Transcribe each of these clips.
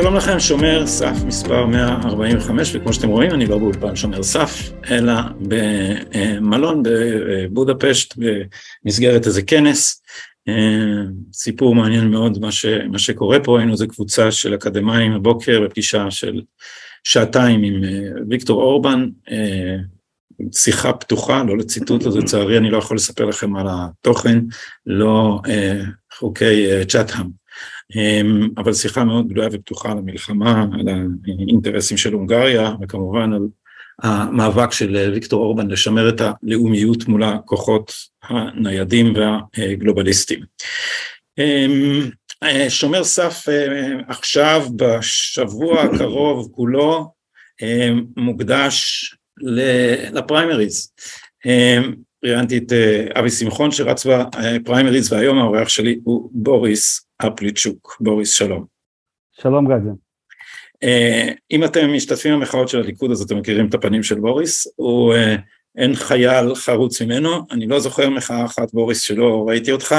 שלום לכם, שומר סף מספר 145, וכמו שאתם רואים, אני לא באולפן שומר סף, אלא במלון בבודפשט, במסגרת איזה כנס. סיפור מעניין מאוד מה, ש, מה שקורה פה, היינו איזה קבוצה של אקדמאים הבוקר בפגישה של שעתיים עם ויקטור אורבן, שיחה פתוחה, לא לציטוט, אז לצערי אני לא יכול לספר לכם על התוכן, לא חוקי צ'אטהאם. אבל שיחה מאוד גדולה ופתוחה על המלחמה, על האינטרסים של הונגריה, וכמובן על המאבק של ויקטור אורבן לשמר את הלאומיות מול הכוחות הניידים והגלובליסטים. שומר סף עכשיו בשבוע הקרוב כולו מוקדש לפריימריז. ראיינתי את אבי שמחון שרץ בפריימריז והיום האורח שלי הוא בוריס אפליצ'וק. בוריס שלום. שלום גדי. אם אתם משתתפים במחאות של הליכוד אז אתם מכירים את הפנים של בוריס, הוא אין חייל חרוץ ממנו, אני לא זוכר מחאה אחת בוריס שלא ראיתי אותך,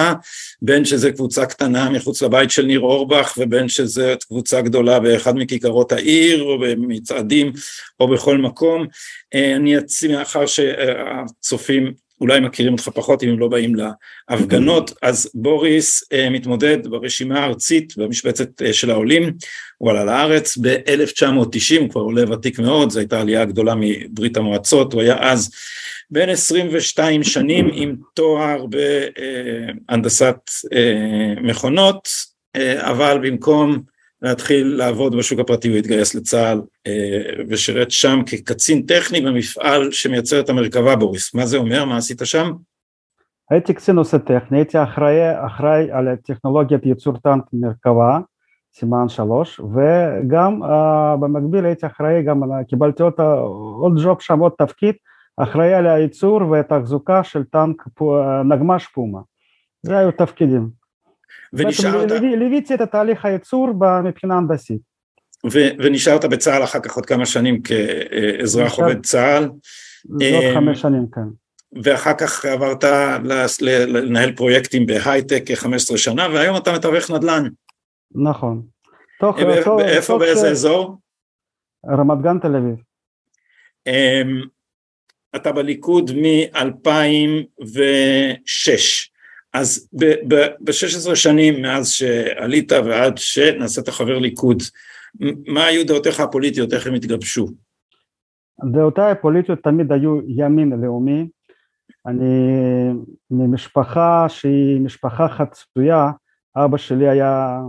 בין שזה קבוצה קטנה מחוץ לבית של ניר אורבך ובין שזה קבוצה גדולה באחד מכיכרות העיר או במצעדים או בכל מקום, אני אציע מאחר שהצופים אולי מכירים אותך פחות אם הם לא באים להפגנות, אז בוריס מתמודד ברשימה הארצית במשבצת של העולים, הוא עלה לארץ ב-1990, הוא כבר עולה ותיק מאוד, זו הייתה עלייה גדולה מברית המועצות, הוא היה אז בן 22 שנים עם תואר בהנדסת מכונות, אבל במקום להתחיל לעבוד בשוק הפרטי הוא התגייס לצה"ל ושירת שם כקצין טכני במפעל שמייצר את המרכבה בוריס. מה זה אומר? מה עשית שם? הייתי קצין נושא טכני, הייתי אחראי, אחראי על טכנולוגיית ייצור טנק מרכבה, סימן שלוש, וגם uh, במקביל הייתי אחראי, גם קיבלתי עוד, עוד ג'וב שם, עוד תפקיד, אחראי על הייצור והתחזוקה של טנק נגמ"ש פומה. זה היו תפקידים. ונשארת... ליוויתי את התהליך הייצור מבחינה הנדסית. ונשארת בצה"ל אחר כך עוד כמה שנים כאזרח עובד צה"ל. עוד חמש שנים, כן. ואחר כך עברת לנהל פרויקטים בהייטק כ-15 שנה, והיום אתה מתווך נדל"ן. נכון. תוך, איפה, באיזה אזור? רמת גן, תל אביב. אתה בליכוד מ-2006. אז ב-16 שנים מאז שעלית ועד שנעשית חבר ליכוד, מה היו דעותיך הפוליטיות, איך הם התגבשו? דעותיי הפוליטיות תמיד היו ימין לאומי, אני ממשפחה שהיא משפחה חצויה, אבא שלי היה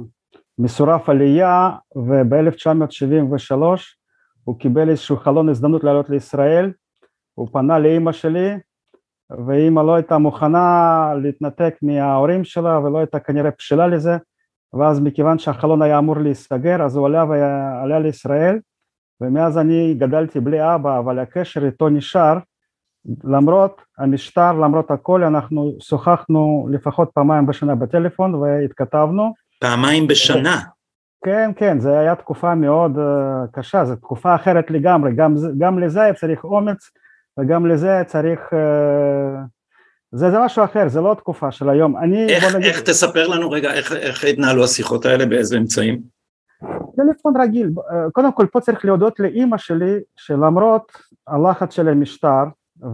מסורף עלייה וב-1973 הוא קיבל איזשהו חלון הזדמנות לעלות לישראל, הוא פנה לאימא שלי ואימא לא הייתה מוכנה להתנתק מההורים שלה ולא הייתה כנראה בשלה לזה ואז מכיוון שהחלון היה אמור להיסגר אז הוא עלה ועלה לישראל ומאז אני גדלתי בלי אבא אבל הקשר איתו נשאר למרות המשטר למרות הכל אנחנו שוחחנו לפחות פעמיים בשנה בטלפון והתכתבנו פעמיים בשנה? כן כן זה היה תקופה מאוד קשה זו תקופה אחרת לגמרי גם, גם לזה צריך אומץ וגם לזה צריך, זה, זה משהו אחר, זה לא תקופה של היום. אני, איך, נגיד... איך תספר לנו רגע, איך, איך התנהלו השיחות האלה, באיזה אמצעים? טלפון רגיל, קודם כל פה צריך להודות לאימא שלי, שלמרות הלחץ של המשטר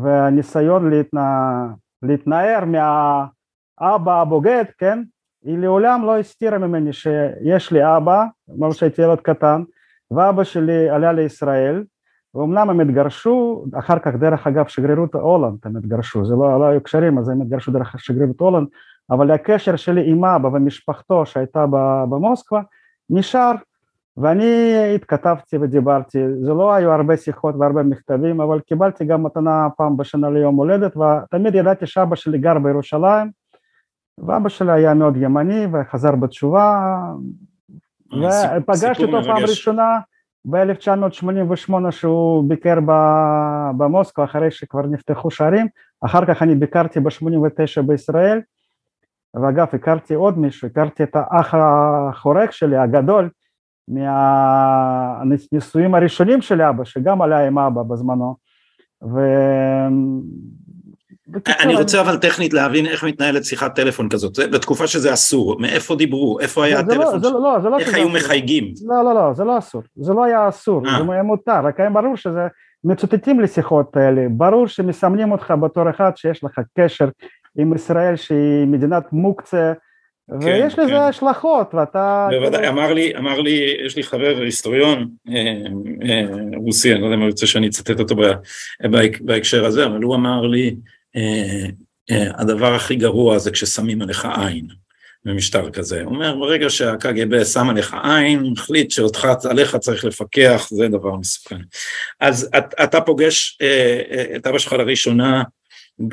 והניסיון להתנע... להתנער מהאבא הבוגד, כן, היא לעולם לא הסתירה ממני שיש לי אבא, כמו שהייתי ילד קטן, ואבא שלי עלה לישראל, ואומנם הם התגרשו, אחר כך דרך אגב שגרירות הולנד הם התגרשו, זה לא, לא היו קשרים אז הם התגרשו דרך שגרירות הולנד, אבל הקשר שלי עם אבא ומשפחתו שהייתה במוסקבה נשאר ואני התכתבתי ודיברתי, זה לא היו הרבה שיחות והרבה מכתבים, אבל קיבלתי גם מתנה פעם בשנה ליום הולדת ותמיד ידעתי שאבא שלי גר בירושלים ואבא שלי היה מאוד ימני וחזר בתשובה ופגשתי אותו פעם ראשונה ב-1988 שהוא ביקר במוסקו אחרי שכבר נפתחו שערים, אחר כך אני ביקרתי ב-89 בישראל, ואגב הכרתי עוד מישהו, הכרתי את האח החורק שלי הגדול מהנישואים הראשונים של אבא, שגם עלה עם אבא בזמנו, אני רוצה אבל טכנית להבין איך מתנהלת שיחת טלפון כזאת, בתקופה שזה אסור, מאיפה דיברו, איפה היה לא, הטלפון, זה לא, זה לא איך היו מחייגים? לא, לא, לא, זה לא אסור, זה לא היה אסור, אה. זה היה מותר, רק היה ברור שזה, מצוטטים לשיחות האלה, ברור שמסמנים אותך בתור אחד שיש לך קשר עם ישראל שהיא מדינת מוקצה, ויש כן. לזה השלכות, ואתה... בוודאי, אמר לי, אמר לי, יש לי חבר היסטוריון אה, אה, רוסי, אני לא יודע אם אני רוצה שאני אצטט אותו ב- בהק- בהקשר הזה, אבל הוא אמר לי, הדבר הכי גרוע זה כששמים עליך עין במשטר כזה. הוא אומר, ברגע שהקג"ב שם עליך עין, החליט שאותך, עליך צריך לפקח, זה דבר מסוכן. אז את, אתה פוגש אה, אה, את אבא שלך לראשונה,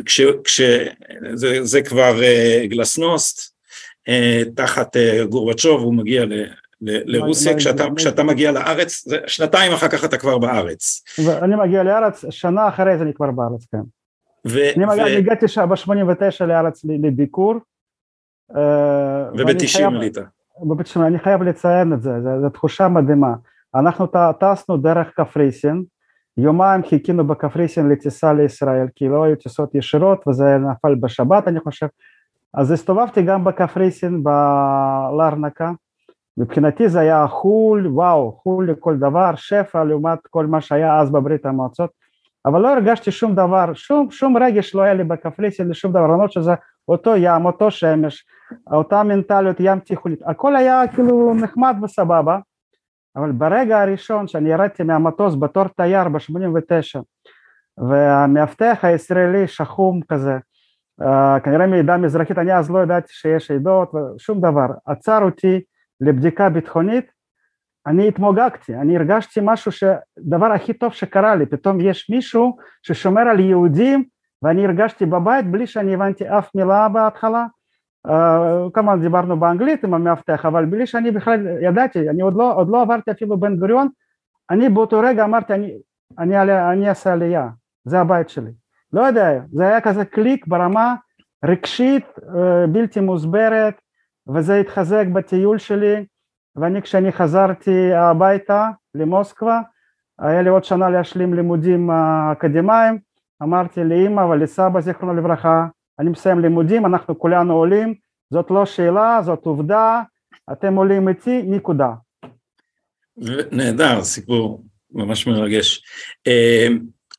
כש, כש, זה, זה כבר אה, גלסנוסט, אה, תחת אה, גורבצ'וב, הוא מגיע ל, לרוסיה, מה- כשאתה, מה- כשאתה מגיע לארץ, שנתיים אחר כך אתה כבר בארץ. ואני מגיע לארץ, שנה אחרי זה אני כבר בארץ, כן. ו, אני ו- הגעתי שם ב-89 לארץ לביקור. אה, ואני וב-90 חייב- עלית. ב-90, אני חייב לציין את זה, זו תחושה מדהימה. אנחנו טסנו דרך קפריסין, יומיים חיכינו בקפריסין לטיסה לישראל, כי לא היו טיסות ישירות וזה נפל בשבת אני חושב. אז הסתובבתי גם בקפריסין, בלרנקה, מבחינתי זה היה חו"ל, וואו, חו"ל לכל דבר, שפע לעומת כל מה שהיה אז בברית המועצות, אבל לא הרגשתי שום דבר, שום, שום רגש לא היה לי בקפריסין, לשום דבר, למרות שזה אותו ים, אותו שמש, אותה מנטליות ים תיכונית, הכל היה כאילו נחמד וסבבה, אבל ברגע הראשון שאני ירדתי מהמטוס בתור תייר ב-89 והמאבטח הישראלי שחום כזה, uh, כנראה מעדה מזרחית, אני אז לא ידעתי שיש עדות ושום דבר, עצר אותי לבדיקה ביטחונית, אני התמוגגתי, אני הרגשתי משהו שדבר הכי טוב שקרה לי, פתאום יש מישהו ששומר על יהודים ואני הרגשתי בבית בלי שאני הבנתי אף מילה בהתחלה, uh, כמובן דיברנו באנגלית עם המאבטח, אבל בלי שאני בכלל ידעתי, אני עוד לא, עוד לא עברתי אפילו בן גוריון, אני באותו רגע אמרתי אני, אני, אני, אני אעשה עלייה, זה הבית שלי, לא יודע, זה היה כזה קליק ברמה רגשית uh, בלתי מוסברת וזה התחזק בטיול שלי ואני כשאני חזרתי הביתה למוסקבה היה לי עוד שנה להשלים לימודים אקדמיים אמרתי לאמא ולסבא זיכרונו לברכה אני מסיים לימודים אנחנו כולנו עולים. זאת לא שאלה זאת עובדה. אתם עולים איתי נקודה. נהדר סיפור ממש מרגש.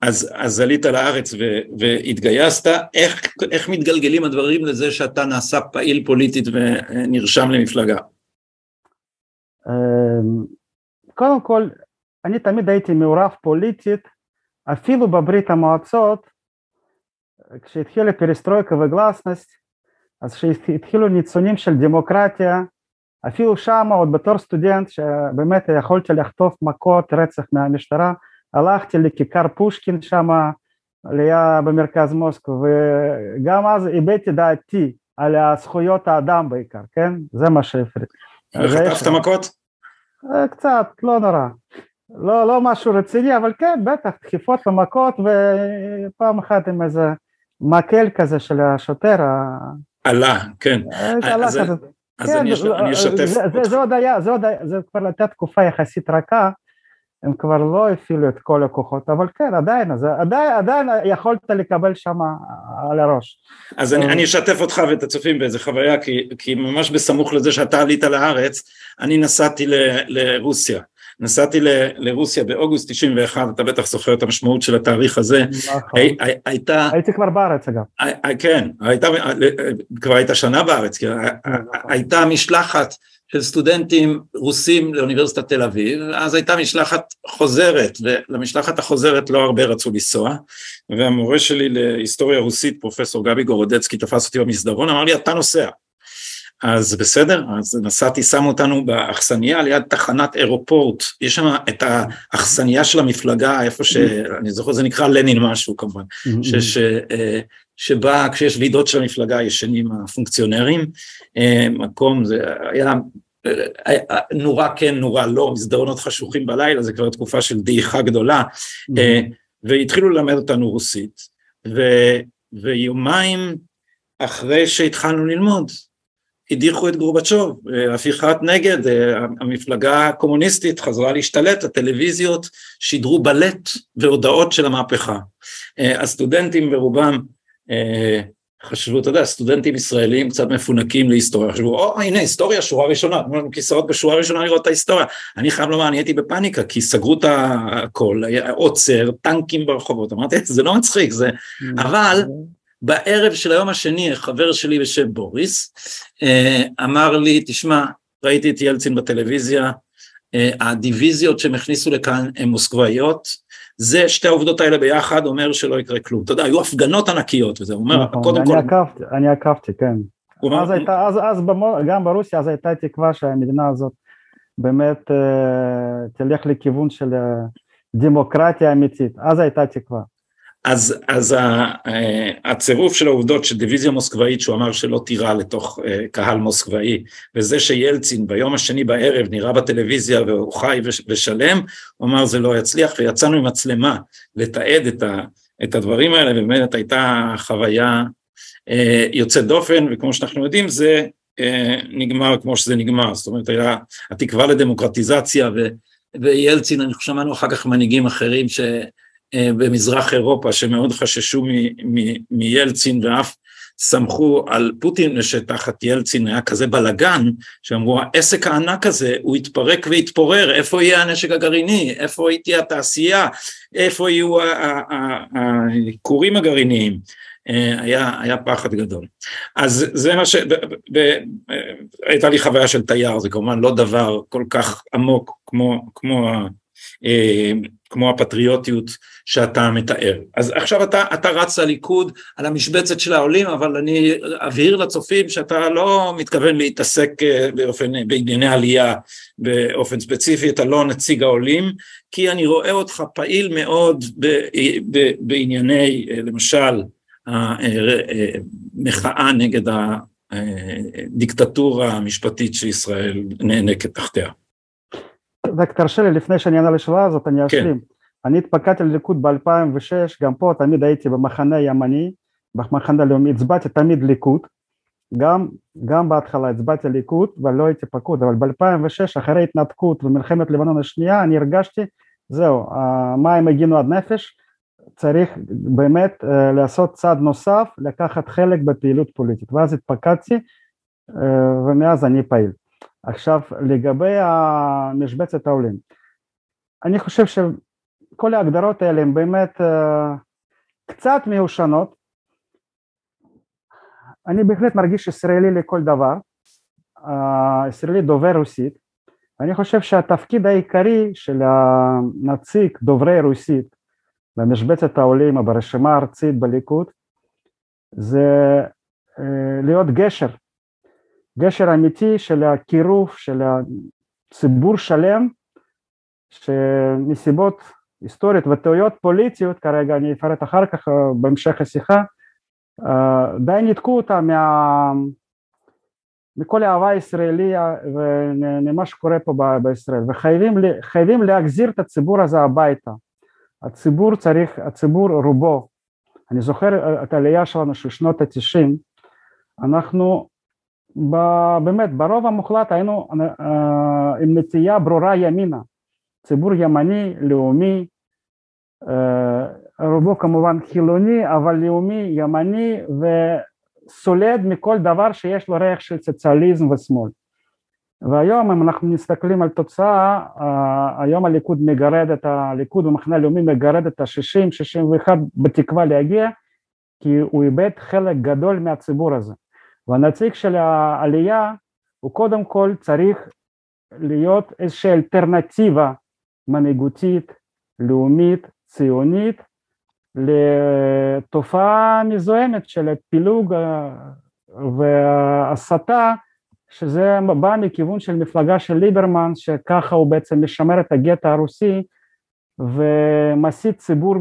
אז, אז עלית לארץ ו, והתגייסת, איך, איך מתגלגלים הדברים לזה שאתה נעשה פעיל פוליטית ונרשם למפלגה? קודם כל, אני תמיד הייתי מעורב פוליטית, אפילו בברית המועצות, כשהתחילה פריסטרויקה וגלסנסט, אז כשהתחילו ניצונים של דמוקרטיה, אפילו שם עוד בתור סטודנט שבאמת יכולתי לחטוף מכות רצח מהמשטרה, הלכתי לכיכר פושקין שם, ליד במרכז מוסקו, וגם אז הבאתי דעתי על זכויות האדם בעיקר, כן? זה מה שהפריד. וחטפת מכות? קצת, לא נורא. לא, לא משהו רציני, אבל כן, בטח, דחיפות ומכות, ופעם אחת עם איזה מקל כזה של השוטר. עלה, כן. עלה כזה. אז כן, אני אשתף זה, זה, זה עוד היה, זה עוד היה, זה כבר הייתה תקופה יחסית רכה, הם כבר לא הפעילו את כל הכוחות, אבל כן, עדיין, זה, עדיין, עדיין יכולת לקבל שם על הראש. אז אני, אני אשתף אותך ואת הצופים באיזה חוויה, כי, כי ממש בסמוך לזה שאתה עלית לארץ, אני נסעתי ל, לרוסיה. נסעתי ל, לרוסיה באוגוסט 91, אתה בטח זוכר את המשמעות של התאריך הזה. נכון. הי, הי, הייתה... הייתי כבר בארץ אגב. הי, כן, הייתה, כבר הייתה שנה בארץ, כי הייתה משלחת של סטודנטים רוסים לאוניברסיטת תל אביב, אז הייתה משלחת חוזרת, ולמשלחת החוזרת לא הרבה רצו לנסוע, והמורה שלי להיסטוריה רוסית, פרופסור גבי גורודצקי, תפס אותי במסדרון, אמר לי, אתה נוסע. אז בסדר, אז נסעתי, שמו אותנו באכסניה ליד תחנת אירופורט, יש שם את האכסניה של המפלגה, איפה שאני זוכר, זה נקרא לנין משהו כמובן, ש, שבה כשיש ועידות של המפלגה ישנים הפונקציונרים, מקום, זה היה נורא כן, נורא לא, מסדרונות חשוכים בלילה, זה כבר תקופה של דעיכה גדולה, והתחילו ללמד אותנו רוסית, ו, ויומיים אחרי שהתחלנו ללמוד, הדיחו את גורבצ'וב, הפיכת נגד, המפלגה הקומוניסטית חזרה להשתלט, הטלוויזיות שידרו בלט והודעות של המהפכה. הסטודנטים ברובם חשבו, אתה יודע, סטודנטים ישראלים קצת מפונקים להיסטוריה, חשבו, או הנה היסטוריה, שורה ראשונה, תנו לנו כיסאות בשורה ראשונה לראות את ההיסטוריה. אני חייב לומר, אני הייתי בפאניקה, כי סגרו את הכל, היה עוצר, טנקים ברחובות, אמרתי, זה לא מצחיק, זה... Mm. אבל בערב של היום השני, חבר שלי בשם בוריס, אה, אמר לי, תשמע, ראיתי את ילצין בטלוויזיה, אה, הדיוויזיות שהם הכניסו לכאן הן מוסקבאיות, זה שתי העובדות האלה ביחד אומר שלא יקרה כלום. אתה יודע, היו הפגנות ענקיות וזה, הוא אומר, נכון, קודם אני כל... עקבתי, אני עקבתי, כן. אומר, אז הייתה, אז, אז במו, גם ברוסיה אז הייתה תקווה שהמדינה הזאת באמת אה, תלך לכיוון של אה, דמוקרטיה אמיתית, אז הייתה תקווה. אז, אז אה, הצירוף של העובדות שדיוויזיה מוסקבאית שהוא אמר שלא תירה לתוך אה, קהל מוסקבאי וזה שילצין ביום השני בערב נראה בטלוויזיה והוא חי ושלם הוא אמר זה לא יצליח ויצאנו עם מצלמה לתעד את, ה, את הדברים האלה ובאמת הייתה חוויה אה, יוצאת דופן וכמו שאנחנו יודעים זה נגמר כמו שזה נגמר. זאת אומרת היה התקווה לדמוקרטיזציה ו, וילצין אנחנו שמענו אחר כך מנהיגים אחרים ש במזרח אירופה שמאוד חששו מילצין ואף סמכו על פוטין שתחת ילצין היה כזה בלגן שאמרו העסק הענק הזה הוא יתפרק ויתפורר איפה יהיה הנשק הגרעיני? איפה תהיה התעשייה? איפה יהיו הכורים הגרעיניים? אה, היה, היה פחד גדול. אז זה מה ש... ב, ב, ב, הייתה לי חוויה של תייר, זה כמובן לא דבר כל כך עמוק כמו, כמו אה, כמו הפטריוטיות שאתה מתאר. אז עכשיו אתה, אתה רץ לליכוד על המשבצת של העולים, אבל אני אבהיר לצופים שאתה לא מתכוון להתעסק אה, באופן, בענייני עלייה באופן ספציפי, אתה לא נציג העולים, כי אני רואה אותך פעיל מאוד ב, ב, בענייני, אה, למשל, המחאה נגד הדיקטטורה המשפטית שישראל נאנקת תחתיה. רק תרשה לי לפני שאני אענה לשאלה הזאת אני כן. אשלים. כן. אני התפקדתי לליכוד ב-2006, גם פה תמיד הייתי במחנה ימני, במחנה לאומי, הצבעתי תמיד ליכוד, גם, גם בהתחלה הצבעתי ליכוד ולא הייתי פקוד, אבל ב-2006 אחרי התנתקות ומלחמת לבנון השנייה אני הרגשתי, זהו, המים הגינו עד נפש, צריך באמת לעשות צעד נוסף, לקחת חלק בפעילות פוליטית, ואז התפקדתי ומאז אני פעיל. עכשיו לגבי המשבצת העולים, אני חושב שכל ההגדרות האלה הן באמת קצת מיושנות, אני בהחלט מרגיש ישראלי לכל דבר, ישראלי דובר רוסית, אני חושב שהתפקיד העיקרי של הנציג דוברי רוסית במשבצת העולים או ברשימה הארצית בליכוד זה להיות גשר גשר אמיתי של הקירוב של הציבור שלם שמסיבות היסטוריות וטעויות פוליטיות כרגע אני אפרט אחר כך בהמשך השיחה די ניתקו אותה מה... מכל האהבה הישראלי וממה שקורה פה בישראל. וחייבים להחזיר את הציבור הזה הביתה. הציבור צריך, הציבור רובו. אני זוכר את העלייה שלנו של שנות התשעים. אנחנו באמת ברוב המוחלט היינו אה, עם נטייה ברורה ימינה, ציבור ימני, לאומי, אה, רובו כמובן חילוני אבל לאומי, ימני וסולד מכל דבר שיש לו ריח של סוציאליזם ושמאל. והיום אם אנחנו מסתכלים על תוצאה, אה, היום הליכוד מגרד את הליכוד במחנה הלאומי מגרד את ה-60-61 בתקווה להגיע כי הוא איבד חלק גדול מהציבור הזה. והנציג של העלייה הוא קודם כל צריך להיות איזושהי אלטרנטיבה מנהיגותית, לאומית, ציונית, לתופעה מזוהמת של פילוג והסתה שזה בא מכיוון של מפלגה של ליברמן שככה הוא בעצם משמר את הגטו הרוסי ומסית ציבור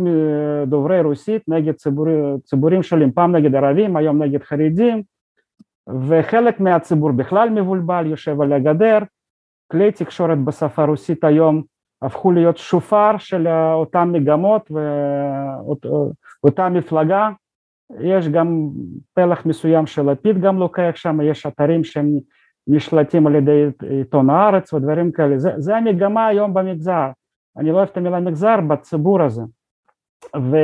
דוברי רוסית נגד ציבור, ציבורים שונים, פעם נגד ערבים, היום נגד חרדים וחלק מהציבור בכלל מבולבל, יושב על הגדר, כלי תקשורת בשפה רוסית היום הפכו להיות שופר של אותן מגמות ואותה מפלגה, יש גם פלח מסוים של לפיד גם לוקח שם, יש אתרים שהם נשלטים על ידי עיתון הארץ ודברים כאלה, זה, זה המגמה היום במגזר, אני לא אוהב את המילה מגזר, בציבור הזה, ו...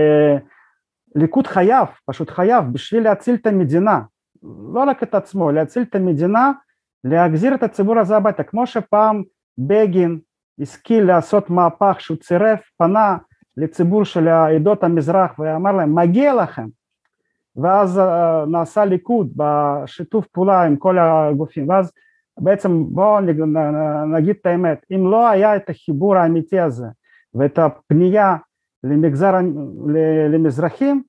ליכוד חייב, פשוט חייב, בשביל להציל את המדינה, לא רק את עצמו, להציל את המדינה, להחזיר את הציבור הזה הביתה, כמו שפעם בגין השכיל לעשות מהפך שהוא צירף, פנה לציבור של עדות המזרח ואמר להם מגיע לכם ואז נעשה ליכוד בשיתוף פעולה עם כל הגופים ואז בעצם בואו נגיד את האמת אם לא היה את החיבור האמיתי הזה ואת הפנייה למגזר, למזרחים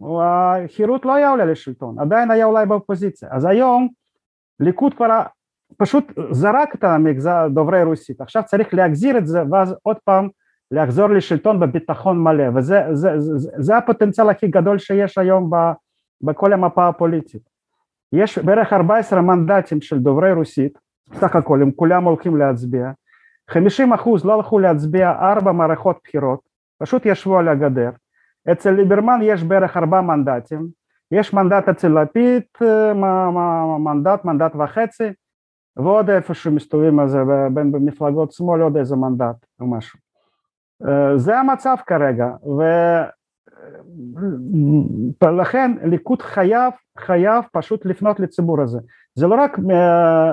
החירות לא היה עולה לשלטון עדיין היה אולי באופוזיציה. אז היום ליכוד כבר פשוט זרק את המגזר דוברי רוסית. עכשיו צריך להחזיר את זה ואז עוד פעם לחזור לשלטון בביטחון מלא. וזה זה, זה, זה, זה הפוטנציאל הכי גדול שיש היום ב, בכל המפה הפוליטית. יש בערך 14 מנדטים של דוברי רוסית סך הכל הם כולם הולכים להצביע. 50 אחוז לא הלכו להצביע ארבע מערכות בחירות פשוט ישבו על הגדר אצל ליברמן יש בערך ארבע מנדטים. יש מנדט אצל לפיד אה, מנדט מנדט וחצי ועוד איפשהו מסתובבים על זה בין במפלגות שמאל עוד איזה מנדט או משהו. אה, זה המצב כרגע ולכן ליכוד חייב חייב פשוט לפנות לציבור הזה. זה לא רק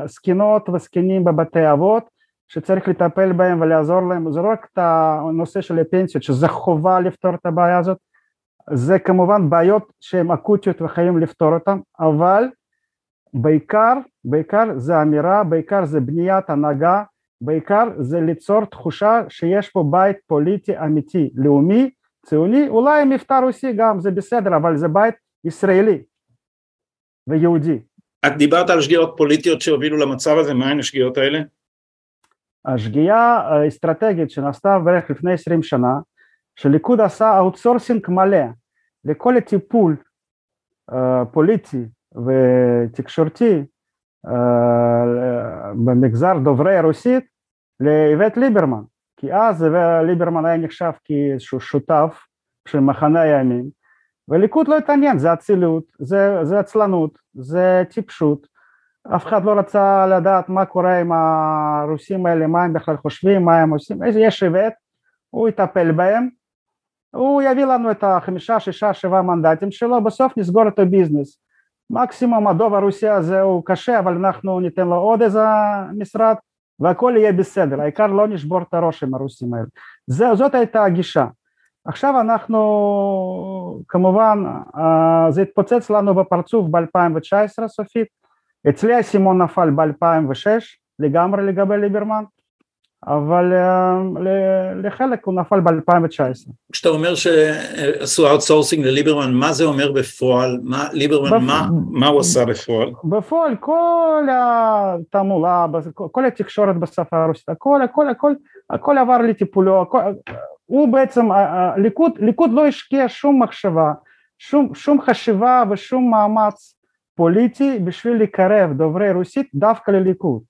זקנות וזקנים בבתי אבות שצריך לטפל בהם ולעזור להם זה לא רק את הנושא של הפנסיות שזה חובה לפתור את הבעיה הזאת זה כמובן בעיות שהן אקוטיות וחייבים לפתור אותן אבל בעיקר בעיקר זה אמירה בעיקר זה בניית הנהגה בעיקר זה ליצור תחושה שיש פה בית פוליטי אמיתי, לאומי, ציוני, אולי מבטא רוסי גם, זה בסדר, אבל זה בית ישראלי ויהודי. את דיברת על שגיאות פוליטיות שהובילו למצב הזה, מהן השגיאות האלה? השגיאה האסטרטגית שנעשתה בערך לפני 20 שנה, שליכוד עשה outsourcing מלא לכל הטיפול uh, פוליטי ותקשורתי uh, במגזר דוברי רוסית לאיווט ליברמן, כי אז ליברמן היה נחשב כאיזשהו שותף של מחנה הימין, וליכוד לא התעניין, זה אצילות, זה, זה עצלנות, זה טיפשות, אף אחד לא רצה לדעת מה קורה עם הרוסים האלה, מה הם בכלל חושבים, מה הם עושים, יש איווט, הוא יטפל בהם, הוא יביא לנו את החמישה, שישה, שבעה מנדטים שלו, בסוף נסגור את הביזנס. מקסימום הדוב הרוסי הזה הוא קשה, אבל אנחנו ניתן לו עוד איזה משרד, והכל יהיה בסדר, העיקר לא נשבור את הראש עם הרוסים האלה. זה, זאת הייתה הגישה. עכשיו אנחנו, כמובן, אה, זה התפוצץ לנו בפרצוף ב-2019 סופית, אצלי האסימון נפל ב-2006 לגמרי לגבי ליברמן, אבל אה, לחלק הוא נפל ב-2019. כשאתה אומר שעשו outsourcing לליברמן, מה זה אומר בפועל? מה, ליברמן, בפ... מה, מה הוא עשה בפועל? בפועל כל התעמולה, כל התקשורת בשפה הרוסית, הכל, הכל, הכל, הכל עבר לטיפולו, הכל, הוא בעצם, הליכוד, ליכוד לא השקיע שום מחשבה, שום, שום חשיבה ושום מאמץ פוליטי בשביל לקרב דוברי רוסית דווקא לליכוד.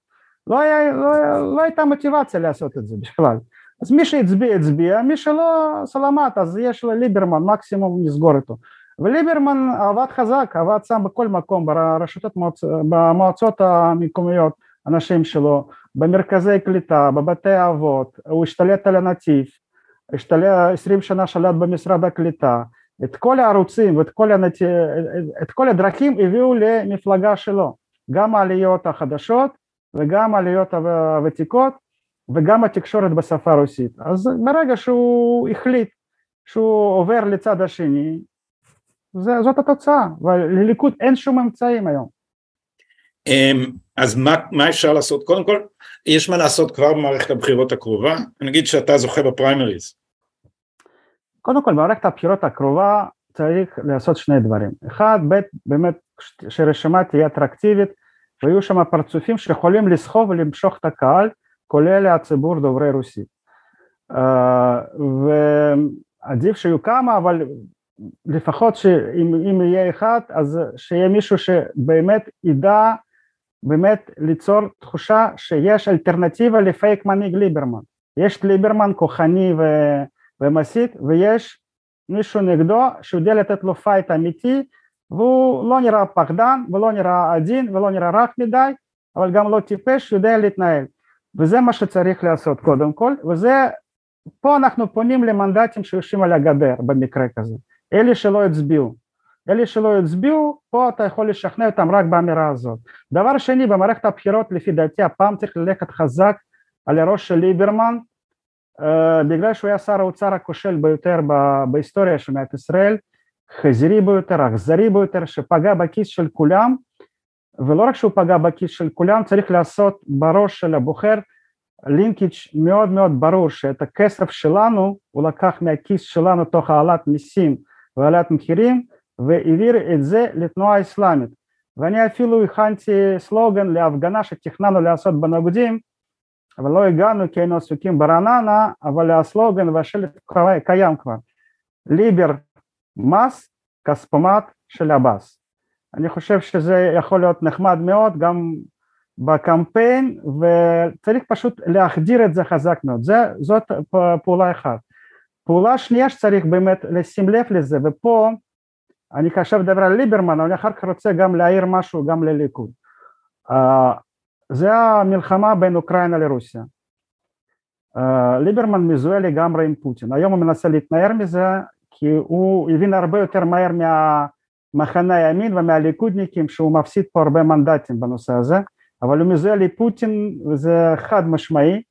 לא, היה, לא, לא הייתה מוטיבציה לעשות את זה בכלל. אז מי שהצביע הצביע, מי שלא סלמת אז יש לליברמן מקסימום נסגור אותו. וליברמן עבד חזק, עבד שם בכל מקום, ברשתות, במועצות המקומיות, אנשים שלו, במרכזי קליטה, בבתי אבות, הוא השתלט על הנתיב, השתלט, עשרים שנה שלט במשרד הקליטה, את כל הערוצים ואת כל, הנת... את כל הדרכים הביאו למפלגה שלו, גם העליות החדשות וגם העליות הוותיקות וגם התקשורת בשפה הרוסית. אז ברגע שהוא החליט שהוא עובר לצד השני, זה, זאת התוצאה, ולליכוד אין שום אמצעים היום. אמ, אז מה, מה אפשר לעשות? קודם כל, יש מה לעשות כבר במערכת הבחירות הקרובה, נגיד שאתה זוכה בפריימריז. קודם כל, במערכת הבחירות הקרובה צריך לעשות שני דברים. אחד, ב', באמת שרשימה תהיה אטרקטיבית והיו שם פרצופים שיכולים לסחוב ולמשוך את הקהל, כולל הציבור דוברי רוסית. אה, ועדיף שיהיו כמה, אבל לפחות שאם יהיה אחד, אז שיהיה מישהו שבאמת ידע באמת ליצור תחושה שיש אלטרנטיבה לפייק מנהיג ליברמן. יש ליברמן כוחני ו... ומסית, ויש מישהו נגדו שיודע לתת לו fight אמיתי והוא לא נראה פחדן ולא נראה עדין ולא נראה רך מדי, אבל גם לא טיפש, יודע להתנהל. וזה מה שצריך לעשות קודם כל, וזה, פה אנחנו פונים למנדטים שיושבים על הגדר במקרה כזה. אלה שלא הצביעו. אלה שלא הצביעו, פה אתה יכול לשכנע אותם רק באמירה הזאת. דבר שני, במערכת הבחירות לפי דעתי הפעם צריך ללכת חזק על הראש של ליברמן, בגלל שהוא היה שר האוצר הכושל ביותר בהיסטוריה של מדינת ישראל, חזירי ביותר, אכזרי ביותר, שפגע בכיס של כולם, ולא רק שהוא פגע בכיס של כולם, צריך לעשות בראש של הבוחר לינקיג' מאוד מאוד ברור שאת הכסף שלנו הוא לקח מהכיס שלנו תוך העלאת מיסים והעלאת מחירים והעביר את זה לתנועה האסלאמית. ואני אפילו הכנתי סלוגן להפגנה שתכננו לעשות בנוגדים אבל לא הגענו כי היינו עסוקים ברעננה אבל הסלוגן והשלט קיים כבר ליבר מס כספומט של עבאס אני חושב שזה יכול להיות נחמד מאוד גם בקמפיין וצריך פשוט להחדיר את זה חזק מאוד, זה, זאת פעולה אחת. פעולה שנייה שצריך באמת לשים לב לזה ופה אני עכשיו מדבר על ליברמן, אני אחר כך רוצה גם להעיר משהו גם לליכוד. זה המלחמה בין אוקראינה לרוסיה. Uh, ליברמן מזוהה לגמרי עם פוטין, היום הוא מנסה להתנער מזה כי הוא הבין הרבה יותר מהר מהמחנה הימין ומהליכודניקים שהוא מפסיד פה הרבה מנדטים בנושא הזה. אבל הוא מזוהה לפוטין וזה חד משמעי.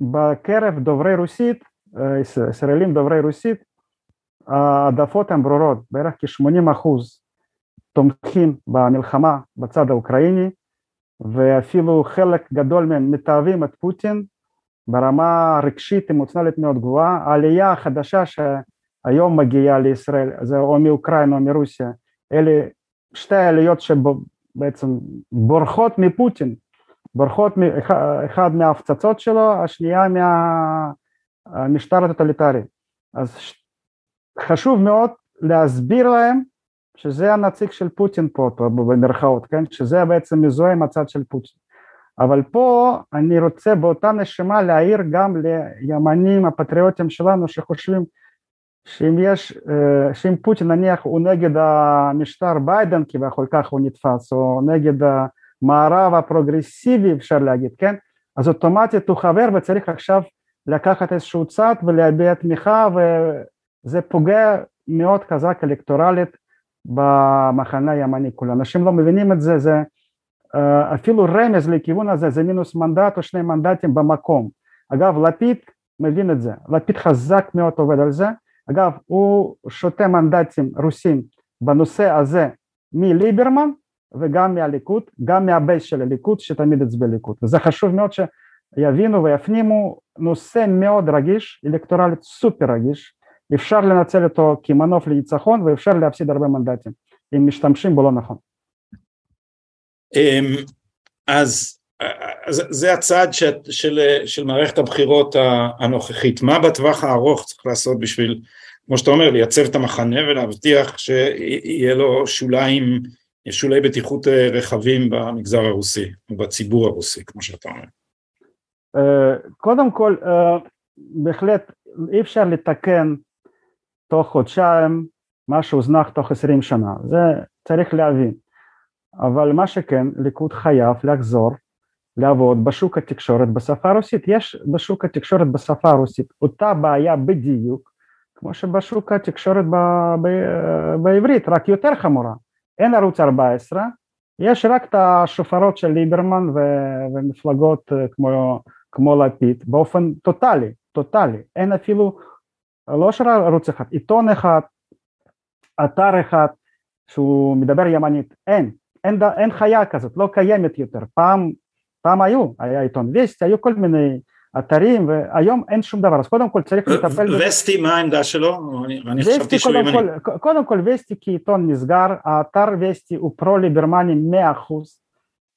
ובקרב דוברי רוסית, ישראלים דוברי רוסית, העדפות הן ברורות, בערך כ-80 אחוז תומכים במלחמה בצד האוקראיני ואפילו חלק גדול מהם מתעבים את פוטין ברמה רגשית אמוציונלית מאוד גבוהה, העלייה החדשה שהיום מגיעה לישראל, זה או מאוקראינה או מרוסיה, אלה שתי העליות בעצם בורחות מפוטין, בורחות אחד מההפצצות שלו, השנייה מהמשטר הטוטליטרי. אז חשוב מאוד להסביר להם שזה הנציג של פוטין פה, פה במרכאות, כן? שזה בעצם מזוהה עם הצד של פוטין. אבל פה אני רוצה באותה נשימה להעיר גם לימנים הפטריוטים שלנו שחושבים שאם יש, אה, שאם פוטין נניח הוא נגד המשטר ביידן כביכול ככה הוא נתפס, או נגד המערב הפרוגרסיבי אפשר להגיד, כן? אז אוטומטית הוא חבר וצריך עכשיו לקחת איזשהו צד ולהביע תמיכה וזה פוגע מאוד חזק אלקטורלית במחנה הימני כולו. אנשים לא מבינים את זה, זה אה, אפילו רמז לכיוון הזה זה מינוס מנדט או שני מנדטים במקום. אגב לפיד מבין את זה, לפיד חזק מאוד עובד על זה אגב הוא שותה מנדטים רוסים בנושא הזה מליברמן וגם מהליכוד, גם מהבייס של הליכוד שתמיד הצביע ליכוד וזה חשוב מאוד שיבינו ויפנימו נושא מאוד רגיש, אלקטורלית סופר רגיש, אפשר לנצל אותו כמנוף לניצחון ואפשר להפסיד הרבה מנדטים אם משתמשים בו לא נכון. אמ, אז זה הצעד של, של, של מערכת הבחירות הנוכחית, מה בטווח הארוך צריך לעשות בשביל, כמו שאתה אומר, לייצב את המחנה ולהבטיח שיהיה לו שוליים, שולי בטיחות רחבים במגזר הרוסי ובציבור הרוסי, כמו שאתה אומר. אה, קודם כל, אה, בהחלט אי אפשר לתקן תוך חודשיים מה שהוזנח תוך עשרים שנה, זה צריך להבין, אבל מה שכן, ליכוד חייב לחזור לעבוד בשוק התקשורת בשפה הרוסית. יש בשוק התקשורת בשפה הרוסית אותה בעיה בדיוק כמו שבשוק התקשורת ב, ב, בעברית, רק יותר חמורה. אין ערוץ 14, יש רק את השופרות של ליברמן ו, ומפלגות כמו, כמו לפיד באופן טוטאלי, טוטאלי. אין אפילו, לא של ערוץ אחד, עיתון אחד, אתר אחד שהוא מדבר ימנית, אין, אין, אין חיה כזאת, לא קיימת יותר. פעם פעם היו, היה עיתון וסטי, היו כל מיני אתרים והיום אין שום דבר אז קודם כל צריך לטפל וסטי מה העמדה שלו? אני חשבתי שהוא ימני. קודם כל וסטי כעיתון נסגר, האתר וסטי הוא פרו ליברמני 100%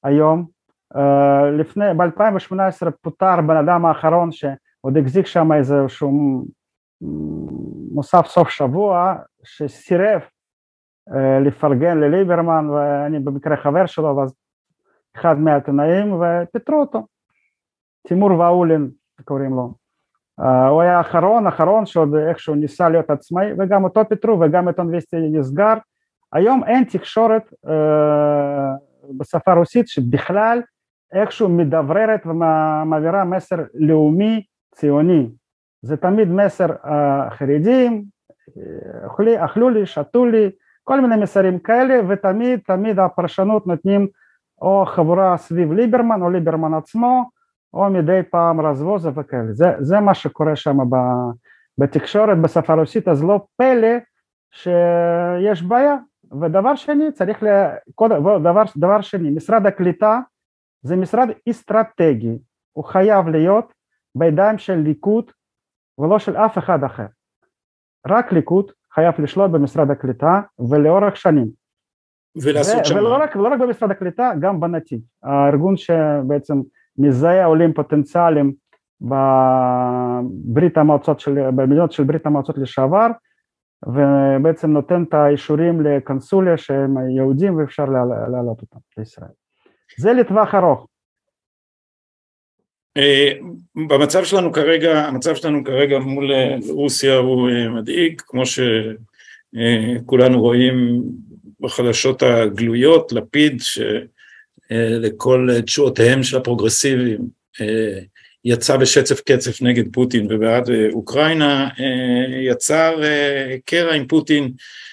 היום, אה, לפני, ב-2018 פוטר בן אדם האחרון שעוד החזיק שם איזה שהוא מוסף סוף שבוע שסירב אה, לפרגן לליברמן ואני במקרה חבר שלו ואז אחד מהעיתונאים ופיטרו אותו, תימור ואולין קוראים לו, uh, הוא היה האחרון, אחרון שעוד איכשהו ניסה להיות עצמאי וגם אותו פיטרו וגם עיתון וסטי נסגר, היום אין תקשורת uh, בשפה הרוסית שבכלל איכשהו מדבררת ומעבירה מסר לאומי ציוני, זה תמיד מסר החרדים, אכלו, אכלו לי, שתו לי, כל מיני מסרים כאלה ותמיד תמיד הפרשנות נותנים או חבורה סביב ליברמן או ליברמן עצמו או מדי פעם רזבוזוב וכאלה, זה, זה מה שקורה שם בתקשורת בשפה הרוסית. אז לא פלא שיש בעיה. ודבר שני צריך, ל... דבר, דבר שני משרד הקליטה זה משרד אסטרטגי. הוא חייב להיות בידיים של ליכוד ולא של אף אחד אחר רק ליכוד חייב לשלוט במשרד הקליטה ולאורך שנים. ולעשות שם... ולא רק, ולא רק במשרד הקליטה, גם בנתיב, הארגון שבעצם מזהה עולים פוטנציאליים בברית המועצות של, במדינות של ברית המועצות לשעבר ובעצם נותן את האישורים לקונסוליה שהם יהודים ואפשר להעלות אותם לישראל. זה לטווח ארוך. אה, במצב שלנו כרגע, המצב שלנו כרגע מול אה, רוסיה הוא אה, מדאיג, כמו שכולנו רואים בחדשות הגלויות, לפיד שלכל תשועותיהם של הפרוגרסיביים יצא בשצף קצף נגד פוטין ובעד אוקראינה, יצר קרע עם פוטין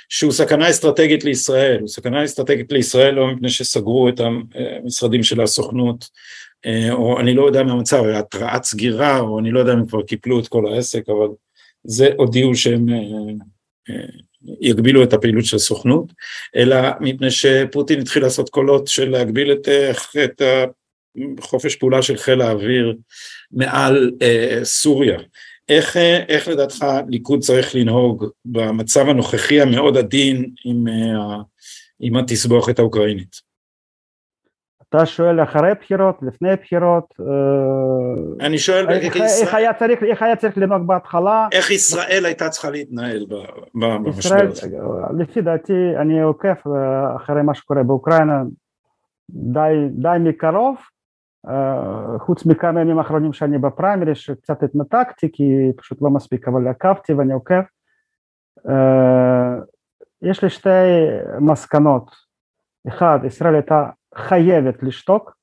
שהוא סכנה אסטרטגית לישראל, הוא סכנה אסטרטגית לישראל לא מפני שסגרו את המשרדים של הסוכנות או אני לא יודע מה המצב, התרעת סגירה, או אני לא יודע אם כבר קיפלו את כל העסק, אבל זה הודיעו שהם אה, אה, יגבילו את הפעילות של הסוכנות, אלא מפני שפוטין התחיל לעשות קולות של להגביל את, את חופש פעולה של חיל האוויר מעל סוריה. איך, איך לדעתך ליכוד צריך לנהוג במצב הנוכחי המאוד עדין עם, עם התסבוכת האוקראינית? אתה שואל אחרי בחירות, לפני בחירות, אה, אני שואל איך, איך, היה צריך, איך היה צריך לנהוג בהתחלה, איך ישראל הייתה צריכה להתנהל במשבר הזה? לפי דעתי אני עוקב אה, אחרי מה שקורה באוקראינה די, די מקרוב, אה, חוץ מכמה ימים האחרונים שאני בפריימרי שקצת התנתקתי כי פשוט לא מספיק אבל עקבתי ואני עוקב, יש לי שתי מסקנות, אחד ישראל הייתה חייבת לשתוק,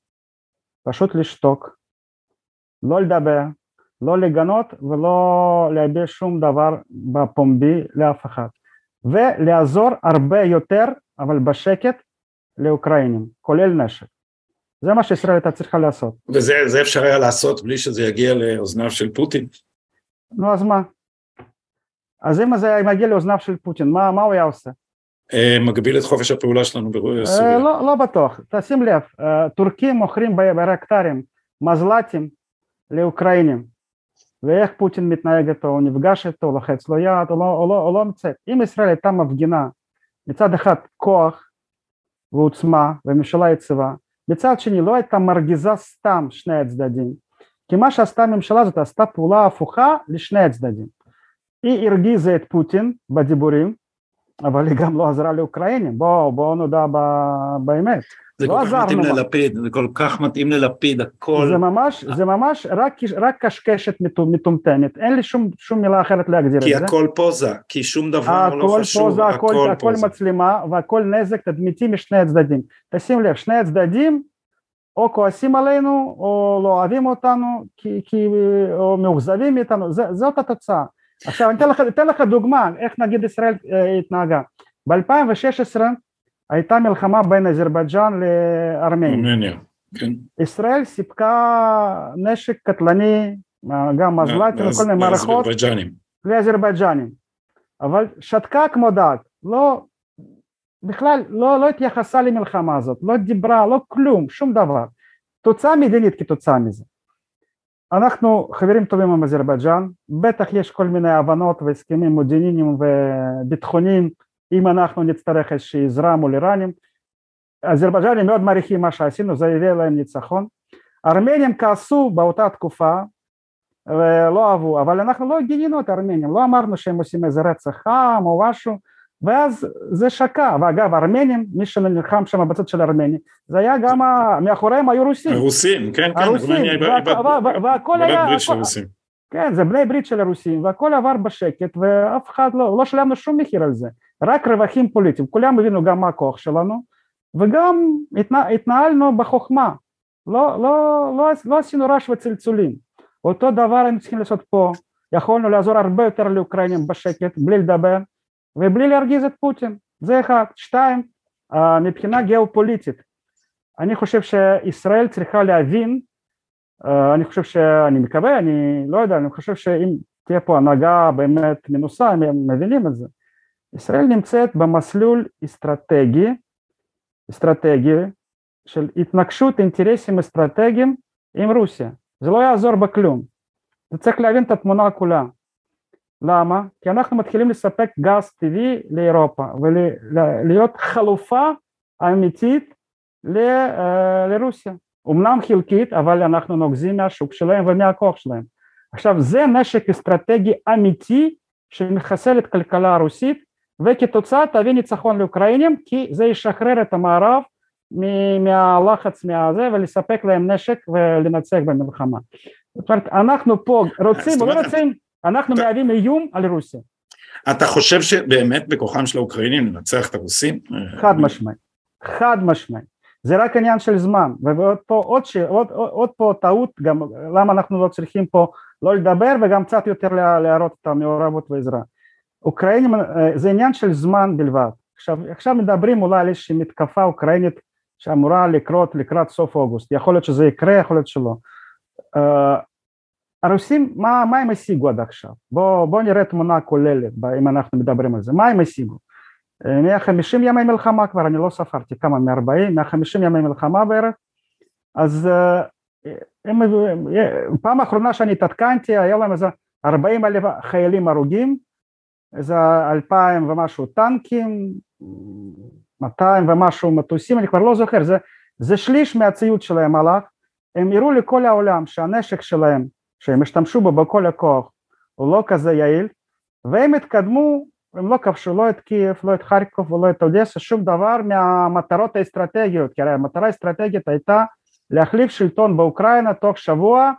פשוט לשתוק, לא לדבר, לא לגנות ולא להביע שום דבר בפומבי לאף אחד, ולעזור הרבה יותר, אבל בשקט, לאוקראינים, כולל נשק. זה מה שישראל הייתה צריכה לעשות. וזה אפשר היה לעשות בלי שזה יגיע לאוזניו של פוטין? נו אז מה? אז אם זה מגיע לאוזניו של פוטין, מה, מה הוא היה עושה? אה, מגביל את חופש הפעולה שלנו בסוריה. אה, לא, לא בטוח, תשים לב, אה, טורקים מוכרים ברקטרים מזל"טים לאוקראינים ואיך פוטין מתנהג איתו, הוא נפגש איתו, לוחץ לו יד, הוא לא, הוא לא, הוא לא מצאת. אם ישראל הייתה מפגינה מצד אחד כוח ועוצמה וממשלה יציבה, מצד שני לא הייתה מרגיזה סתם שני הצדדים, כי מה שעשתה הממשלה הזאת עשתה פעולה הפוכה לשני הצדדים. היא הרגיזה את פוטין בדיבורים אבל היא גם לא עזרה לאוקראינים, בואו בוא נודע באמת. זה לא כל כך מתאים ללפיד, זה כל כך מתאים ללפיד, הכל... זה ממש, זה ממש רק, רק קשקשת מטומטמת, אין לי שום, שום מילה אחרת להגדיר את זה. כי הכל פוזה, כי שום דבר לא חשוב, פוזה, הכל, הכל, הכל פוזה. מצלמה והכל נזק תדמיתי משני הצדדים. תשים לב, שני הצדדים או כועסים עלינו או לא אוהבים אותנו, כי, כי, או מאוכזבים מאיתנו, זאת התוצאה. עכשיו אני אתן לך, אתן לך דוגמה איך נגיד ישראל אה, התנהגה. ב-2016 הייתה מלחמה בין אזרבייג'אן לארמניה. כן. ישראל סיפקה נשק קטלני, גם מזל"טים וכל מיני מערכות לאזרבייג'נים. אבל שתקה כמו דג, לא, בכלל לא, לא התייחסה למלחמה הזאת, לא דיברה, לא כלום, שום דבר. תוצאה מדינית כתוצאה מזה. אנחנו חברים טובים עם אזרבייג'אן, בטח יש כל מיני הבנות והסכמים מודיעיניים וביטחוניים אם אנחנו נצטרך איזושהי עזרה מול איראנים. אזרבייג'נים מאוד מעריכים מה שעשינו, זה הביא להם ניצחון. ארמנים כעסו באותה תקופה ולא אהבו, אבל אנחנו לא גינינו את הארמנים, לא אמרנו שהם עושים איזה רצח עם או משהו, ואז זה שקע, ואגב ארמנים, מי שנלחם שם בצד של ארמני, זה היה גם, מאחוריהם היו רוסים. הרוסים, כן, כן, הרוסים, והכל היה, כן, זה בני ברית של הרוסים, והכל עבר בשקט, ואף אחד לא, לא שילמנו שום מחיר על זה, רק רווחים פוליטיים, כולם הבינו גם מה הכוח שלנו, וגם התנהלנו בחוכמה, לא, לא, לא, לא עשינו רעש וצלצולים, אותו דבר היינו צריכים לעשות פה, יכולנו לעזור הרבה יותר לאוקראינים בשקט, בלי לדבר, ובלי להרגיז את פוטין, זה אחד. שתיים, מבחינה גיאופוליטית, אני חושב שישראל צריכה להבין, אני חושב שאני מקווה, אני לא יודע, אני חושב שאם תהיה פה הנהגה באמת מנוסה, הם מבינים את זה, ישראל נמצאת במסלול אסטרטגי, אסטרטגי של התנגשות אינטרסים אסטרטגיים עם רוסיה, זה לא יעזור בכלום, זה צריך להבין את התמונה כולה, למה? כי אנחנו מתחילים לספק גז טבעי לאירופה ולהיות חלופה אמיתית ל- לרוסיה, אמנם חלקית אבל אנחנו נוגזים מהשוק שלהם ומהכוח שלהם, עכשיו זה נשק אסטרטגי אמיתי שמחסל את הכלכלה הרוסית וכתוצאה תביא ניצחון לאוקראינים כי זה ישחרר את המערב מהלחץ מהזה ולספק להם נשק ולנצח במלחמה. זאת אומרת אנחנו פה רוצים לא רוצים אנחנו מהווים איום על רוסיה. אתה חושב שבאמת בכוחם של האוקראינים לנצח את הרוסים? חד משמעי, חד משמעי. זה רק עניין של זמן ועוד פה עוד, ש... עוד, עוד, עוד פה טעות גם למה אנחנו לא צריכים פה לא לדבר וגם קצת יותר להראות את המעורבות ועזרה. אוקראינים זה עניין של זמן בלבד. עכשיו, עכשיו מדברים אולי על איזושהי מתקפה אוקראינית שאמורה לקרות לקראת סוף אוגוסט, יכול להיות שזה יקרה, יכול להיות שלא. הרוסים, מה, מה הם השיגו עד עכשיו? בואו בוא נראה תמונה כוללת אם אנחנו מדברים על זה, מה הם השיגו? 150 ימי מלחמה כבר, אני לא ספרתי כמה, מ-40, 150 ימי מלחמה בערך, אז uh, הם, פעם אחרונה שאני התעדכנתי היה להם איזה 40 אלף חיילים הרוגים, איזה אלפיים ומשהו טנקים, 200 ומשהו מטוסים, אני כבר לא זוכר, זה, זה שליש מהציוד שלהם הלך, הם הראו לכל העולם שהנשק שלהם, שהם השתמשו בו בכל הכוח, הוא לא כזה יעיל, והם התקדמו, הם לא כבשו לא את קייב, לא את חרקוב ולא את אודסה, שום דבר מהמטרות האסטרטגיות, כי הרי המטרה האסטרטגית הייתה להחליף שלטון באוקראינה תוך שבוע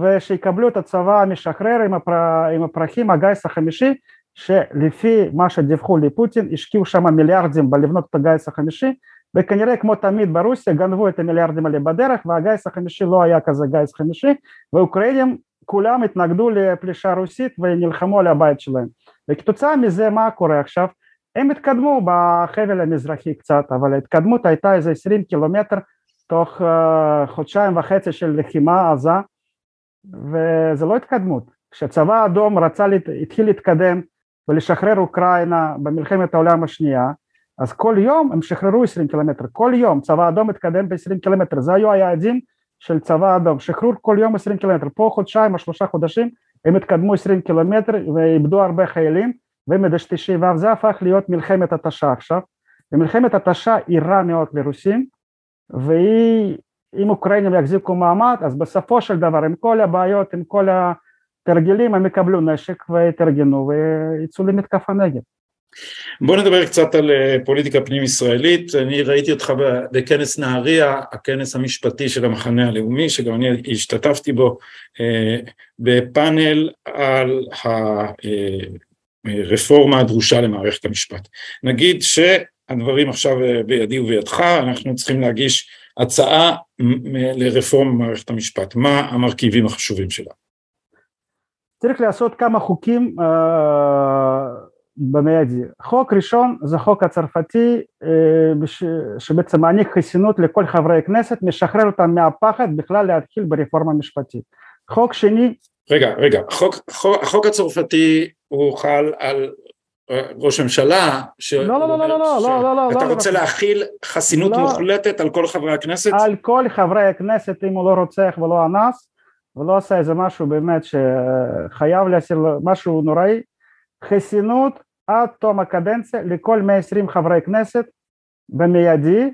ושיקבלו את הצבא המשחרר עם, הפר... עם הפרחים הגיס החמישי שלפי מה שדיווחו לפוטין השקיעו שם מיליארדים בלבנות את הגיס החמישי וכנראה כמו תמיד ברוסיה גנבו את המיליארדים האלה בדרך והגיס החמישי לא היה כזה גיס חמישי ואוקראינים כולם התנגדו לפלישה רוסית ונלחמו על הבית שלהם. וכתוצאה מזה מה קורה עכשיו? הם התקדמו בחבל המזרחי קצת אבל ההתקדמות הייתה איזה 20 קילומטר תוך uh, חודשיים וחצי של לחימה עזה וזה לא התקדמות. כשהצבא האדום רצה, להת... התחיל להתקדם ולשחרר אוקראינה במלחמת העולם השנייה אז כל יום הם שחררו 20 קילומטר, כל יום צבא האדום התקדם ב-20 קילומטר, זה היו היעדים של צבא האדום, שחרור כל יום 20 קילומטר, פה חודשיים או שלושה חודשים הם התקדמו 20 קילומטר ואיבדו הרבה חיילים. ומדשתשי ו' זה הפך להיות מלחמת התשה עכשיו, ומלחמת התשה היא רע מאוד לרוסים והיא, אם אוקראינים יחזיקו מעמד אז בסופו של דבר עם כל הבעיות, עם כל התרגילים הם יקבלו נשק ויתארגנו ויצאו למתקפה נגד. בוא נדבר קצת על פוליטיקה פנים ישראלית, אני ראיתי אותך בכנס נהריה, הכנס המשפטי של המחנה הלאומי, שגם אני השתתפתי בו, בפאנל על הרפורמה הדרושה למערכת המשפט. נגיד שהדברים עכשיו בידי ובידך, אנחנו צריכים להגיש הצעה לרפורמה במערכת המשפט, מה המרכיבים החשובים שלה? צריך לעשות כמה חוקים במיידי. חוק ראשון זה חוק הצרפתי שבעצם מעניק חסינות לכל חברי הכנסת, משחרר אותם מהפחד בכלל להתחיל ברפורמה משפטית. חוק שני... רגע, רגע, החוק, החוק, החוק הצרפתי הוא חל על ראש ממשלה, ש... לא, לא, לא, לא, לא, לא, לא, לא, אתה רוצה להכיל חסינות לא, מוחלטת על כל חברי הכנסת? על כל חברי הכנסת אם הוא לא רוצח ולא אנס ולא עשה איזה משהו באמת שחייב להסיר משהו נוראי, חסינות עד תום הקדנציה לכל 120 חברי כנסת במיידי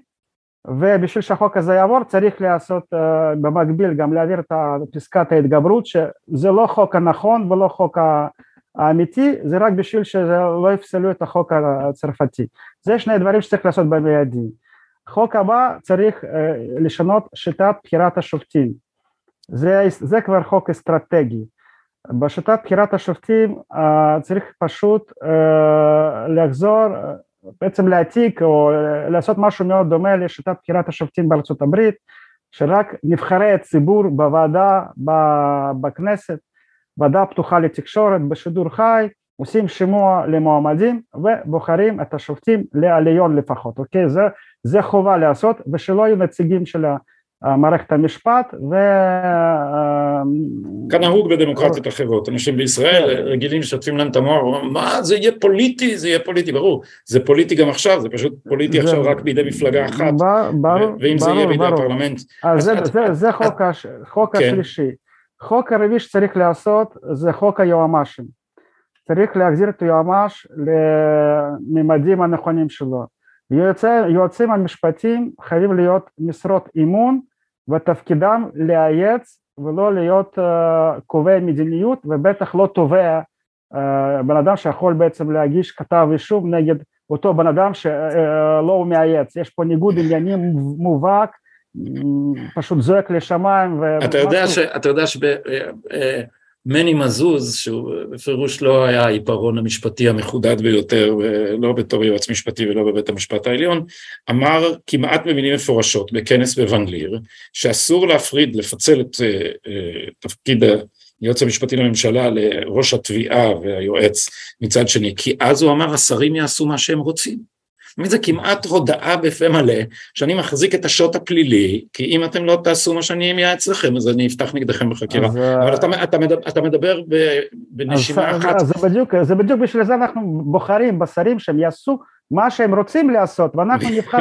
ובשביל שהחוק הזה יעבור צריך לעשות uh, במקביל גם להעביר את פסקת ההתגברות שזה לא חוק הנכון ולא חוק האמיתי זה רק בשביל שלא יפסלו את החוק הצרפתי. זה שני דברים שצריך לעשות במיידי. חוק הבא צריך uh, לשנות שיטת בחירת השופטים. זה, זה כבר חוק אסטרטגי בשיטת בחירת השופטים צריך פשוט לחזור, בעצם להעתיק או לעשות משהו מאוד דומה לשיטת בחירת השופטים בארצות הברית, שרק נבחרי הציבור בוועדה בכנסת ועדה פתוחה לתקשורת בשידור חי, עושים שימוע למועמדים ובוחרים את השופטים לעליון לפחות, אוקיי? זה, זה חובה לעשות ושלא יהיו נציגים של מערכת המשפט ו... כנהוג בדמוקרטיות אחרות, אנשים בישראל כן. רגילים משתפים להם את המוח, מה זה יהיה פוליטי, זה יהיה פוליטי, ברור, זה פוליטי גם עכשיו, זה פשוט פוליטי. עכשיו רק בידי מפלגה אחת, ואם זה יהיה בידי הפרלמנט. זה, חוק, כן. השלישי. חוק הרביעי שצריך לעשות זה חוק היועמ"שים. צריך להחזיר את היועמ"ש לממדים הנכונים שלו. יועצים המשפטיים חייבים להיות משרות אימון ותפקידם לייעץ ולא להיות uh, קובעי מדיניות ובטח לא תובע uh, בן אדם שיכול בעצם להגיש כתב אישום נגד אותו בן אדם שלא uh, הוא מייעץ, יש פה ניגוד עניינים מובהק פשוט זועק לשמיים. אתה יודע, ש, אתה יודע שב... מני מזוז, שהוא בפירוש לא היה העיפרון המשפטי המחודד ביותר, לא בתור יועץ משפטי ולא בבית המשפט העליון, אמר כמעט במילים מפורשות בכנס בוונליר, שאסור להפריד, לפצל את uh, uh, תפקיד היועץ המשפטי לממשלה לראש התביעה והיועץ מצד שני, כי אז הוא אמר השרים יעשו מה שהם רוצים. זה כמעט הודעה בפה מלא שאני מחזיק את השוט הפלילי כי אם אתם לא תעשו מה שאני אהיה אצלכם אז אני אפתח נגדכם בחקירה אז, אבל אה, אתה, אתה, מדבר, אתה מדבר בנשימה אז, אחת. אז זה, בדיוק, זה בדיוק בשביל זה אנחנו בוחרים בשרים שהם יעשו מה שהם רוצים לעשות ואנחנו נבחר,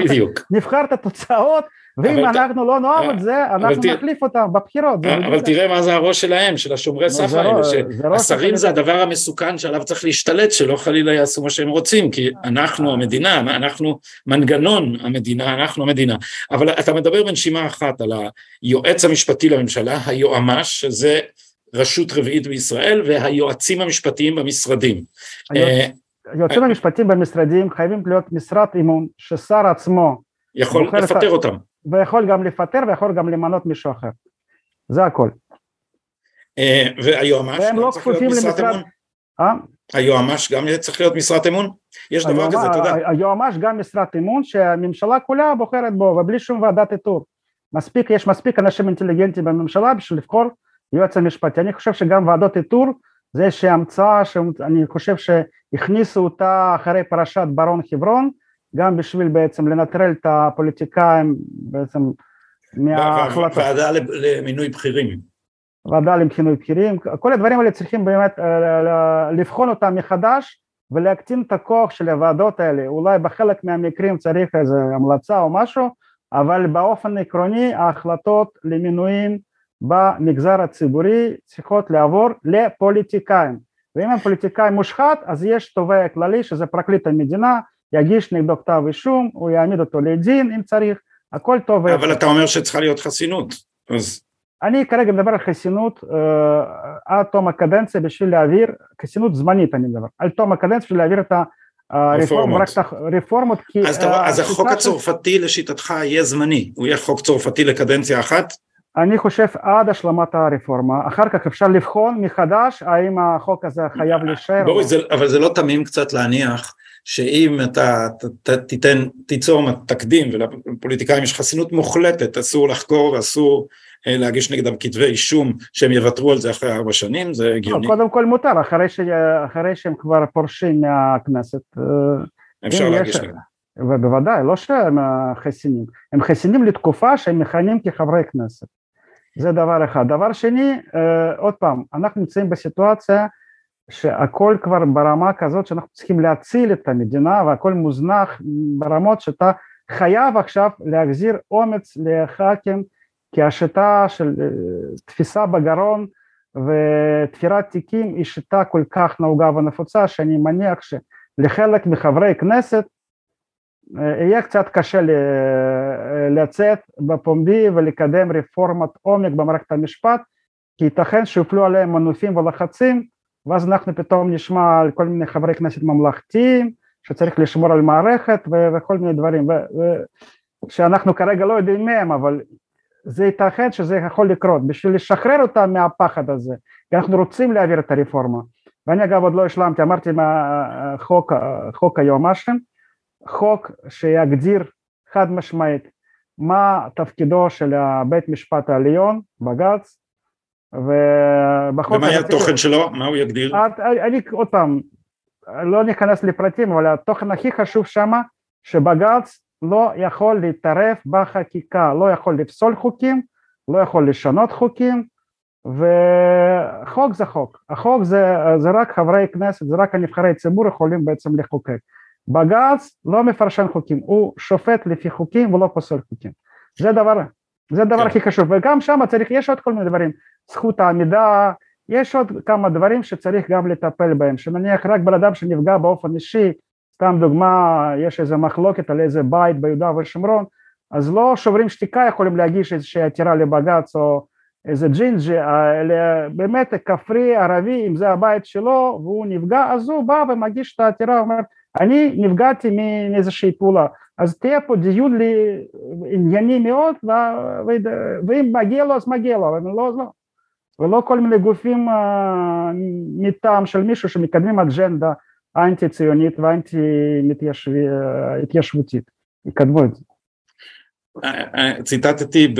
נבחר את התוצאות ואם אנחנו לא נאהב את זה, אנחנו נחליף אותם בבחירות. אבל תראה מה זה הראש שלהם, של השומרי סף האלה, לא- שהשרים זה הדבר המסוכן שעליו צריך להשתלט, שלא חלילה יעשו מה שהם רוצים, כי אנחנו המדינה, אנחנו מנגנון המדינה, אנחנו המדינה. אבל אתה מדבר בנשימה אחת על היועץ המשפטי לממשלה, היועמ"ש, שזה רשות רביעית בישראל, והיועצים המשפטיים במשרדים. היועצים המשפטיים במשרדים חייבים להיות משרת אמון, ששר עצמו יכול לפטר אותם. ויכול גם לפטר ויכול גם למנות מישהו אחר, זה הכל. אה, והיועמ"ש גם לא משרת אמון? אה? היועמ"ש גם צריך להיות משרת אמון? יש דבר כזה, יודע. היועמ"ש גם משרת אמון שהממשלה כולה בוחרת בו ובלי שום ועדת איתור. מספיק, יש מספיק אנשים אינטליגנטים בממשלה בשביל לבחור יועץ המשפטי. אני חושב שגם ועדות איתור זה איזושהי המצאה שאני חושב שהכניסו אותה אחרי פרשת ברון חברון גם בשביל בעצם לנטרל את הפוליטיקאים בעצם מההחלטות. ועדה למינוי בכירים. ועדה למינוי בכירים, כל הדברים האלה צריכים באמת אה, לבחון אותם מחדש ולהקטין את הכוח של הוועדות האלה, אולי בחלק מהמקרים צריך איזו המלצה או משהו, אבל באופן עקרוני ההחלטות למינויים במגזר הציבורי צריכות לעבור לפוליטיקאים, ואם הפוליטיקאי מושחת אז יש תובע כללי שזה פרקליט המדינה יגיש נגדו כתב אישום, הוא יעמיד אותו לדין אם צריך, הכל טוב. אבל אתה אומר שצריכה להיות חסינות, אז... אני כרגע מדבר על חסינות אה, עד תום הקדנציה בשביל להעביר, חסינות זמנית אני מדבר, על תום הקדנציה בשביל להעביר את הרפורמות. רפורמות כי... אז, אה, אז החוק הצרפתי לשיטתך יהיה זמני, הוא יהיה חוק צרפתי לקדנציה אחת? אני חושב עד השלמת הרפורמה, אחר כך אפשר לבחון מחדש האם החוק הזה חייב להישאר. בורי, זה, אבל זה לא תמים קצת להניח שאם אתה ת, תיתן, תיצור תקדים ולפוליטיקאים יש חסינות מוחלטת, אסור לחקור ואסור אה, להגיש נגדם כתבי אישום שהם יוותרו על זה אחרי ארבע שנים, זה הגיוני. קודם כל מותר, אחרי, ש... אחרי שהם כבר פורשים מהכנסת. אה, אפשר להגיש נגדם. ובוודאי, לא שהם חסינים, הם חסינים לתקופה שהם מכהנים כחברי כנסת. זה דבר אחד. דבר שני, אה, עוד פעם, אנחנו נמצאים בסיטואציה שהכל כבר ברמה כזאת שאנחנו צריכים להציל את המדינה והכל מוזנח ברמות שאתה חייב עכשיו להחזיר אומץ לח"כים כי השיטה של אה, תפיסה בגרון ותפירת תיקים היא שיטה כל כך נהוגה ונפוצה שאני מניח שלחלק מחברי כנסת אה, יהיה קצת קשה אה, לצאת בפומבי ולקדם רפורמת עומק במערכת המשפט כי ייתכן שיופלו עליהם מנופים ולחצים ואז אנחנו פתאום נשמע על כל מיני חברי כנסת ממלכתיים שצריך לשמור על מערכת וכל מיני דברים שאנחנו כרגע לא יודעים מהם אבל זה ייתכן שזה יכול לקרות בשביל לשחרר אותם מהפחד הזה כי אנחנו רוצים להעביר את הרפורמה ואני אגב עוד לא השלמתי אמרתי מהחוק חוק היועמ"שים חוק שיגדיר חד משמעית מה תפקידו של בית משפט העליון בג"ץ. ומה יהיה התוכן שלו? מה הוא יגדיר? אני עוד פעם, לא ניכנס לפרטים, אבל התוכן הכי חשוב שמה, שבג"ץ לא יכול להתערב בחקיקה, לא יכול לפסול חוקים, לא יכול לשנות חוקים, וחוק זה חוק, החוק זה, זה רק חברי כנסת, זה רק הנבחרי ציבור יכולים בעצם לחוקק. בג"ץ לא מפרשן חוקים, הוא שופט לפי חוקים ולא פוסל חוקים. זה דבר, זה הדבר כן. הכי חשוב, וגם שם צריך, יש עוד כל מיני דברים, זכות העמידה, יש עוד כמה דברים שצריך גם לטפל בהם, שנניח רק בן אדם שנפגע באופן אישי, סתם דוגמה, יש איזה מחלוקת על איזה בית ביהודה ושומרון, אז לא שוברים שתיקה יכולים להגיש איזושהי עתירה לבג"ץ או איזה ג'ינג'י, אלא באמת כפרי ערבי, אם זה הבית שלו והוא נפגע, אז הוא בא ומגיש את העתירה, אומר, אני נפגעתי מאיזושהי פעולה, אז תהיה פה דיון לי ענייני מאוד, ואם מגיע לו אז מגיע לו, אבל לא, לא. ולא כל מיני גופים מטעם של מישהו שמקדמים אג'נדה אנטי ציונית ואנטי התיישבותית, יקדמו את זה. ציטטתי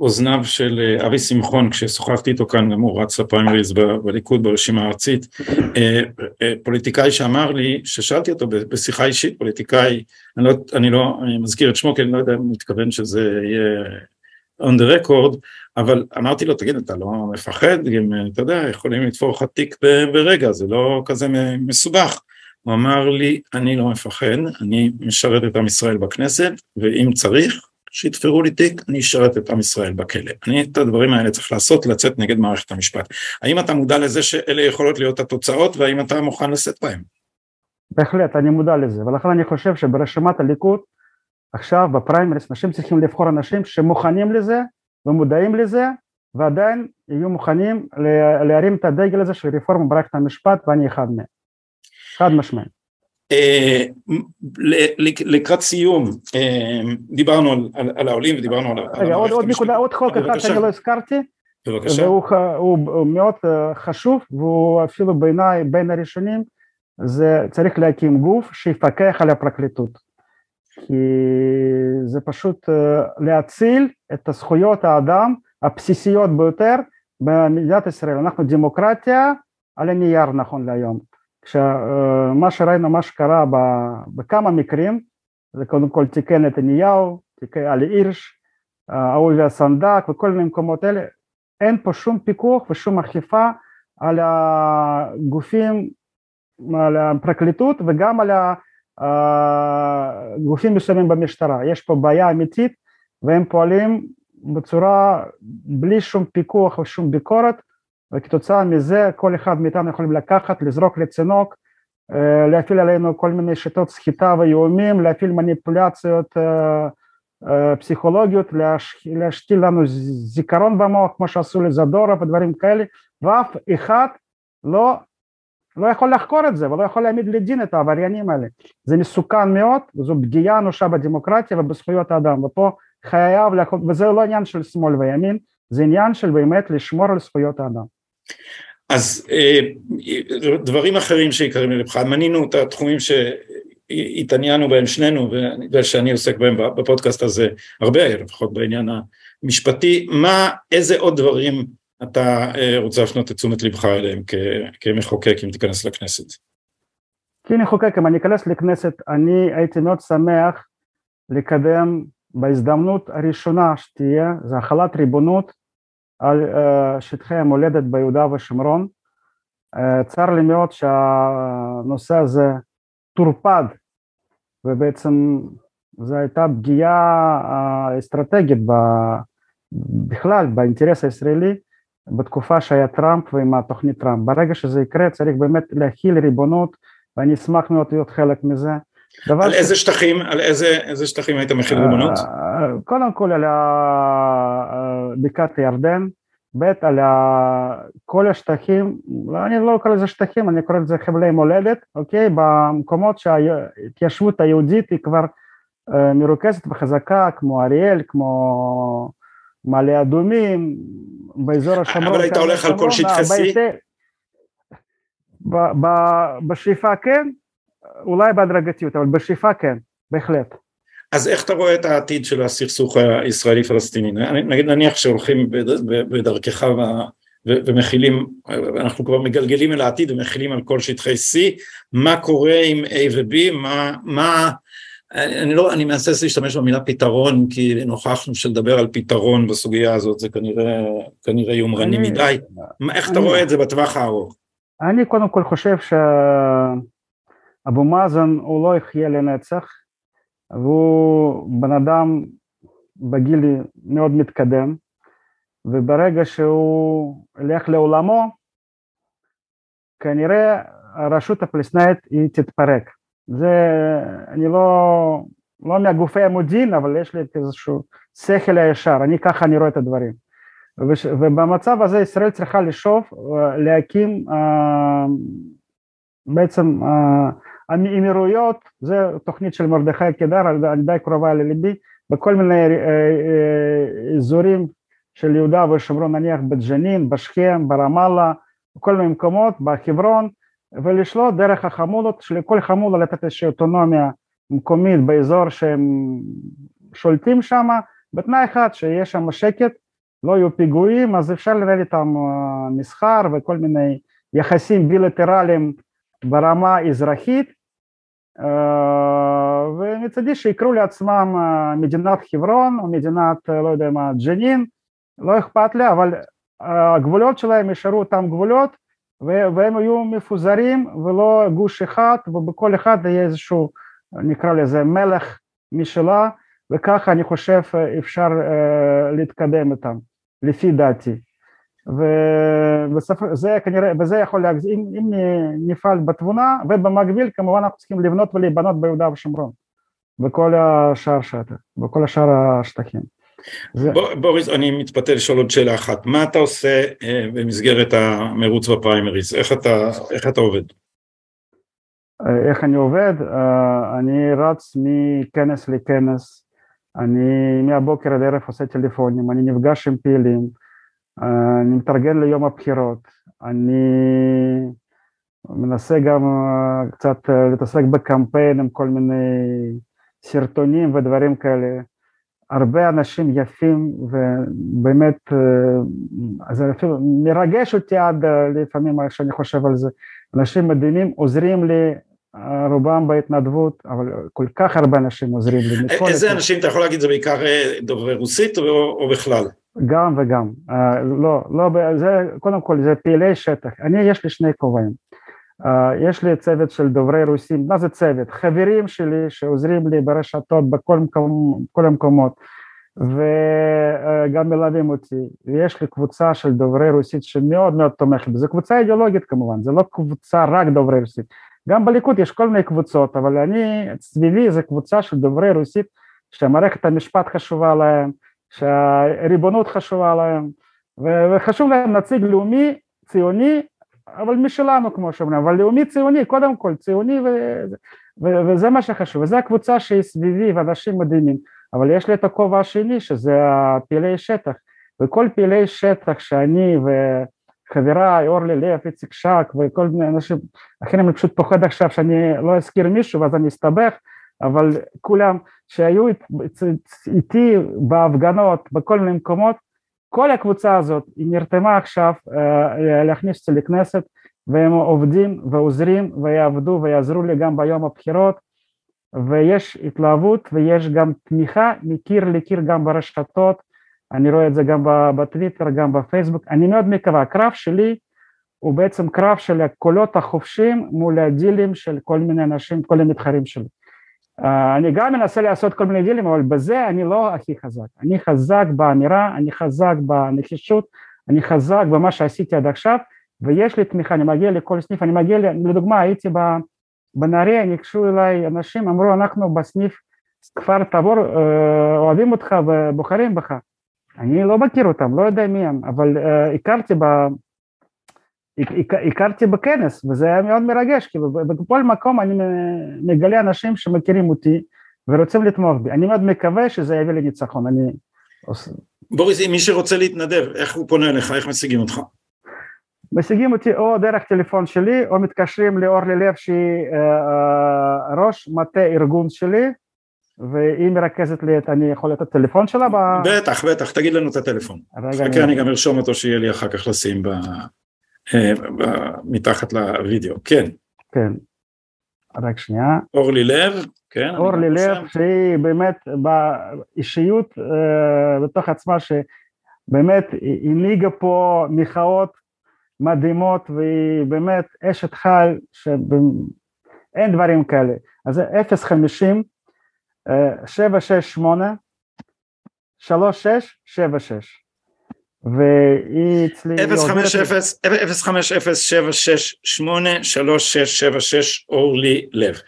באוזניו של אבי שמחון כששוחחתי איתו כאן, גם הוא רץ לפריימריז בליכוד ברשימה הארצית, פוליטיקאי שאמר לי, ששאלתי אותו בשיחה אישית, פוליטיקאי, אני לא, אני לא אני מזכיר את שמו כי אני לא יודע אם הוא מתכוון שזה יהיה on the record, אבל אמרתי לו, תגיד, אתה לא מפחד? אם, אתה יודע, יכולים לתפור לך תיק ברגע, זה לא כזה מסובך. הוא אמר לי, אני לא מפחד, אני משרת את עם ישראל בכנסת, ואם צריך, שיתפרו לי תיק, אני אשרת את עם ישראל בכלא. אני את הדברים האלה צריך לעשות, לצאת נגד מערכת המשפט. האם אתה מודע לזה שאלה יכולות להיות התוצאות, והאם אתה מוכן לשאת בהן? בהחלט, אני מודע לזה, ולכן אני חושב שברשימת הליכוד, עכשיו בפריימריס, אנשים צריכים לבחור אנשים שמוכנים לזה, ומודעים לזה, ועדיין יהיו מוכנים להרים את הדגל הזה של רפורמה במערכת המשפט, ואני אחד מהם. חד משמעית. אה, לקראת סיום, אה, דיברנו על העולים ודיברנו על... עוד נקודה, עוד חוק אחד שאני לא הזכרתי, בבקשה. והוא מאוד אה, חשוב, והוא אפילו בעיניי בין הראשונים, זה צריך להקים גוף שיפקח על הפרקליטות. כי זה פשוט להציל את זכויות האדם הבסיסיות ביותר במדינת ישראל. אנחנו דמוקרטיה על הנייר נכון להיום. כשמה שראינו, מה שקרה בכמה מקרים, זה קודם כל תיקי נתניהו, תיקי עלי הירש, אהוביה סנדק וכל מיני מקומות אלה, אין פה שום פיקוח ושום אכיפה על הגופים, על הפרקליטות וגם על הגופים מסוימים במשטרה. יש פה בעיה אמיתית והם פועלים בצורה בלי שום פיקוח ושום ביקורת וכתוצאה מזה כל אחד מאיתנו יכולים לקחת, לזרוק לצינוק, אה, להפעיל עלינו כל מיני שיטות סחיטה ואיומים, להפעיל מניפולציות אה, אה, פסיכולוגיות, להשתיל לנו זיכרון במוח כמו שעשו לזדורוב ודברים כאלה, ואף אחד לא, לא יכול לחקור את זה ולא יכול להעמיד לדין את העבריינים האלה. זה מסוכן מאוד, זו פגיעה אנושה בדמוקרטיה ובזכויות האדם, ופה חייב, וזה לא עניין של שמאל וימין, זה עניין של באמת לשמור על זכויות האדם. אז אה, דברים אחרים שיקרים ללבך, מנינו את התחומים שהתעניינו בהם שנינו ושאני עוסק בהם בפודקאסט הזה הרבה, לפחות בעניין המשפטי, מה, איזה עוד דברים אתה אה, רוצה להפנות את תשומת לבך אליהם כמחוקק אם תיכנס לכנסת? כמחוקק, אם אני אכנס לכנסת, אני הייתי מאוד שמח לקדם בהזדמנות הראשונה שתהיה, זה החלת ריבונות על אה, שטחי המולדת ביהודה ושומרון. אה, צר לי מאוד שהנושא הזה טורפד ובעצם זו הייתה פגיעה אה, אסטרטגית בכלל באינטרס הישראלי בתקופה שהיה טראמפ ועם התוכנית טראמפ. ברגע שזה יקרה צריך באמת להכיל ריבונות ואני אשמח מאוד להיות חלק מזה. על ש... איזה שטחים, על איזה, איזה שטחים היית מכיל ריבונות? קודם כל על בקעת הירדן, ב' על כל השטחים, אני לא קורא לזה שטחים, אני קורא לזה חבלי מולדת, אוקיי? במקומות שההתיישבות היהודית היא כבר מרוכזת וחזקה, כמו אריאל, כמו מעלה אדומים, באזור השמרון. אבל היית הולך על כל שטחי C? בשאיפה כן, אולי בהדרגתיות, אבל בשאיפה כן, בהחלט. אז איך אתה רואה את העתיד של הסכסוך הישראלי פלסטיני? נגיד נניח שהולכים בדרכך ומכילים, אנחנו כבר מגלגלים אל העתיד ומכילים על כל שטחי C, מה קורה עם A ו-B, מה, מה, אני לא, אני מהסס להשתמש במילה פתרון, כי נוכחנו שלדבר על פתרון בסוגיה הזאת זה כנראה, כנראה יומרני אני, מדי, איך אני, אתה רואה את זה בטווח הארוך? אני קודם כל חושב שאבו מאזן הוא לא יחיה לנצח, והוא בן אדם בגיל מאוד מתקדם, וברגע שהוא ילך לעולמו, כנראה הרשות הפלסטינאית היא תתפרק. זה, אני לא, לא מהגופי המודיעין, אבל יש לי איזשהו שכל הישר, אני ככה אני רואה את הדברים. וש, ובמצב הזה ישראל צריכה לשאוף להקים uh, בעצם uh, האמירויות, זה תוכנית של מרדכי קידר, אני די קרובה לליבי, בכל מיני uh, אזורים של יהודה ושומרון, נניח בג'נין, בשכם, ברמאללה, בכל מיני מקומות, בחברון, ולשלוט דרך החמולות, שלכל חמולה לתת איזושהי אוטונומיה מקומית באזור שהם שולטים שם, בתנאי אחד שיש שם שקט, לא יהיו פיגועים, אז אפשר לנהל איתם מסחר וכל מיני יחסים בילטרליים ברמה אזרחית, ומצידי שיקראו לעצמם מדינת חברון או מדינת, לא יודע מה, ג'נין, לא אכפת לי, אבל הגבולות שלהם יישארו אותם גבולות והם היו מפוזרים ולא גוש אחד ובכל אחד יהיה איזשהו נקרא לזה מלך משלה וככה אני חושב אפשר להתקדם איתם לפי דעתי וזה כנראה, וזה יכול להגזים, אם, אם נפעל בתבונה ובמקביל כמובן אנחנו צריכים לבנות ולהיבנות ביהודה ושומרון בכל השאר שטח, בכל השאר השטחים בוריס, אני מתפתה לשאול עוד שאלה אחת. מה אתה עושה אה, במסגרת המרוץ בפריימריז? איך אתה, איך אתה עובד? אה, איך אני עובד? אה, אני רץ מכנס לכנס, אני מהבוקר עד ערב עושה טלפונים, אני נפגש עם פעילים, אני מתארגן ליום הבחירות, אני מנסה גם קצת להתעסק בקמפיין עם כל מיני סרטונים ודברים כאלה. הרבה אנשים יפים ובאמת אה, זה אפילו מרגש אותי עד אה, לפעמים כשאני חושב על זה אנשים מדהימים עוזרים לי אה, רובם בהתנדבות אבל כל כך הרבה אנשים עוזרים לי. איזה אנשים אתה יכול להגיד זה בעיקר דוברי רוסית או, או בכלל? גם וגם. לא לא זה קודם כל זה פעילי שטח. אני יש לי שני כובעים. יש לי צוות של דוברי רוסים, מה זה צוות? חברים שלי שעוזרים לי ברשתות בכל מקום, המקומות. וגם מלווים אותי, ויש לי קבוצה של דוברי רוסית שמאוד מאוד תומכת. בזה, קבוצה אידיאולוגית כמובן, זה לא קבוצה רק דוברי רוסית, גם בליכוד יש כל מיני קבוצות, אבל אני, סביבי זה קבוצה של דוברי רוסית שמערכת המשפט חשובה להם, שהריבונות חשובה להם, וחשוב להם נציג לאומי, ציוני, אבל משלנו כמו שאומרים, אבל לאומי ציוני, קודם כל ציוני ו... ו... וזה מה שחשוב, וזו הקבוצה שהיא סביבי ואנשים מדהימים, אבל יש לי את הכובע השני שזה הפעילי שטח, וכל פעילי שטח שאני וחבריי אורלי לב, איציק שק וכל מיני אנשים אחרים, אני פשוט פוחד עכשיו שאני לא אזכיר מישהו ואז אני אסתבך, אבל כולם שהיו איתי בהפגנות בכל מיני מקומות כל הקבוצה הזאת היא נרתמה עכשיו uh, להכניס אותי לכנסת והם עובדים ועוזרים ויעבדו ויעזרו לי גם ביום הבחירות ויש התלהבות ויש גם תמיכה מקיר לקיר גם ברשתות, אני רואה את זה גם בטוויטר, גם בפייסבוק, אני מאוד מקווה, הקרב שלי הוא בעצם קרב של הקולות החופשיים מול הדילים של כל מיני אנשים, כל המתחרים שלי. אה, אני גם מנסה לעשות כל מיני דילים, אבל בזה אני לא הכי חזק. אני חזק באמירה, אני חזק בנחישות, אני חזק במה שעשיתי עד עכשיו, ויש לי תמיכה, אני מגיע לכל סניף, אני מגיע, לדוגמה הייתי בנהריה, ניגשו אליי אנשים, אמרו אנחנו בסניף כפר תבור אה, אוהבים אותך ובוחרים בך. אני לא מכיר אותם, לא יודע מי הם, אבל uh, הכרתי ב... הכרתי בכנס וזה היה מאוד מרגש, כאילו בכל מקום אני מגלה אנשים שמכירים אותי ורוצים לתמוך בי, אני מאוד מקווה שזה יביא לניצחון, אני... בוריס, מי שרוצה להתנדב, איך הוא פונה אליך, איך משיגים אותך? משיגים אותי או דרך טלפון שלי או מתקשרים לאורלי לב שהיא אה, אה, ראש מטה ארגון שלי והיא מרכזת לי את, אני יכול לתת טלפון שלה? ב... בטח, בטח, תגיד לנו את הטלפון. חכה, אני גם ארשום אותו שיהיה לי אחר כך לשים ב... מתחת לוידאו, כן. כן. רק שנייה. אורלי לב, כן. אורלי לב, שהיא באמת באישיות אה, בתוך עצמה, שבאמת הנהיגה פה מחאות מדהימות, והיא באמת אשת חיל, שאין דברים כאלה. אז זה 050 768 3676 והיא אצלי 050-768-3676 אורלי לב.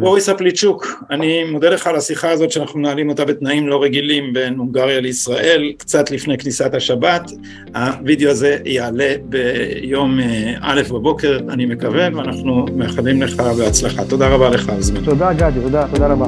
בוריס אפליצ'וק, אני מודה לך על השיחה הזאת שאנחנו מנהלים אותה בתנאים לא רגילים בין הונגריה לישראל, קצת לפני כניסת השבת. הווידאו הזה יעלה ביום אה, א' בבוקר, אני מקווה, ואנחנו מאחלים לך בהצלחה. תודה רבה לך על זמן. תודה גדי, תודה, תודה רבה.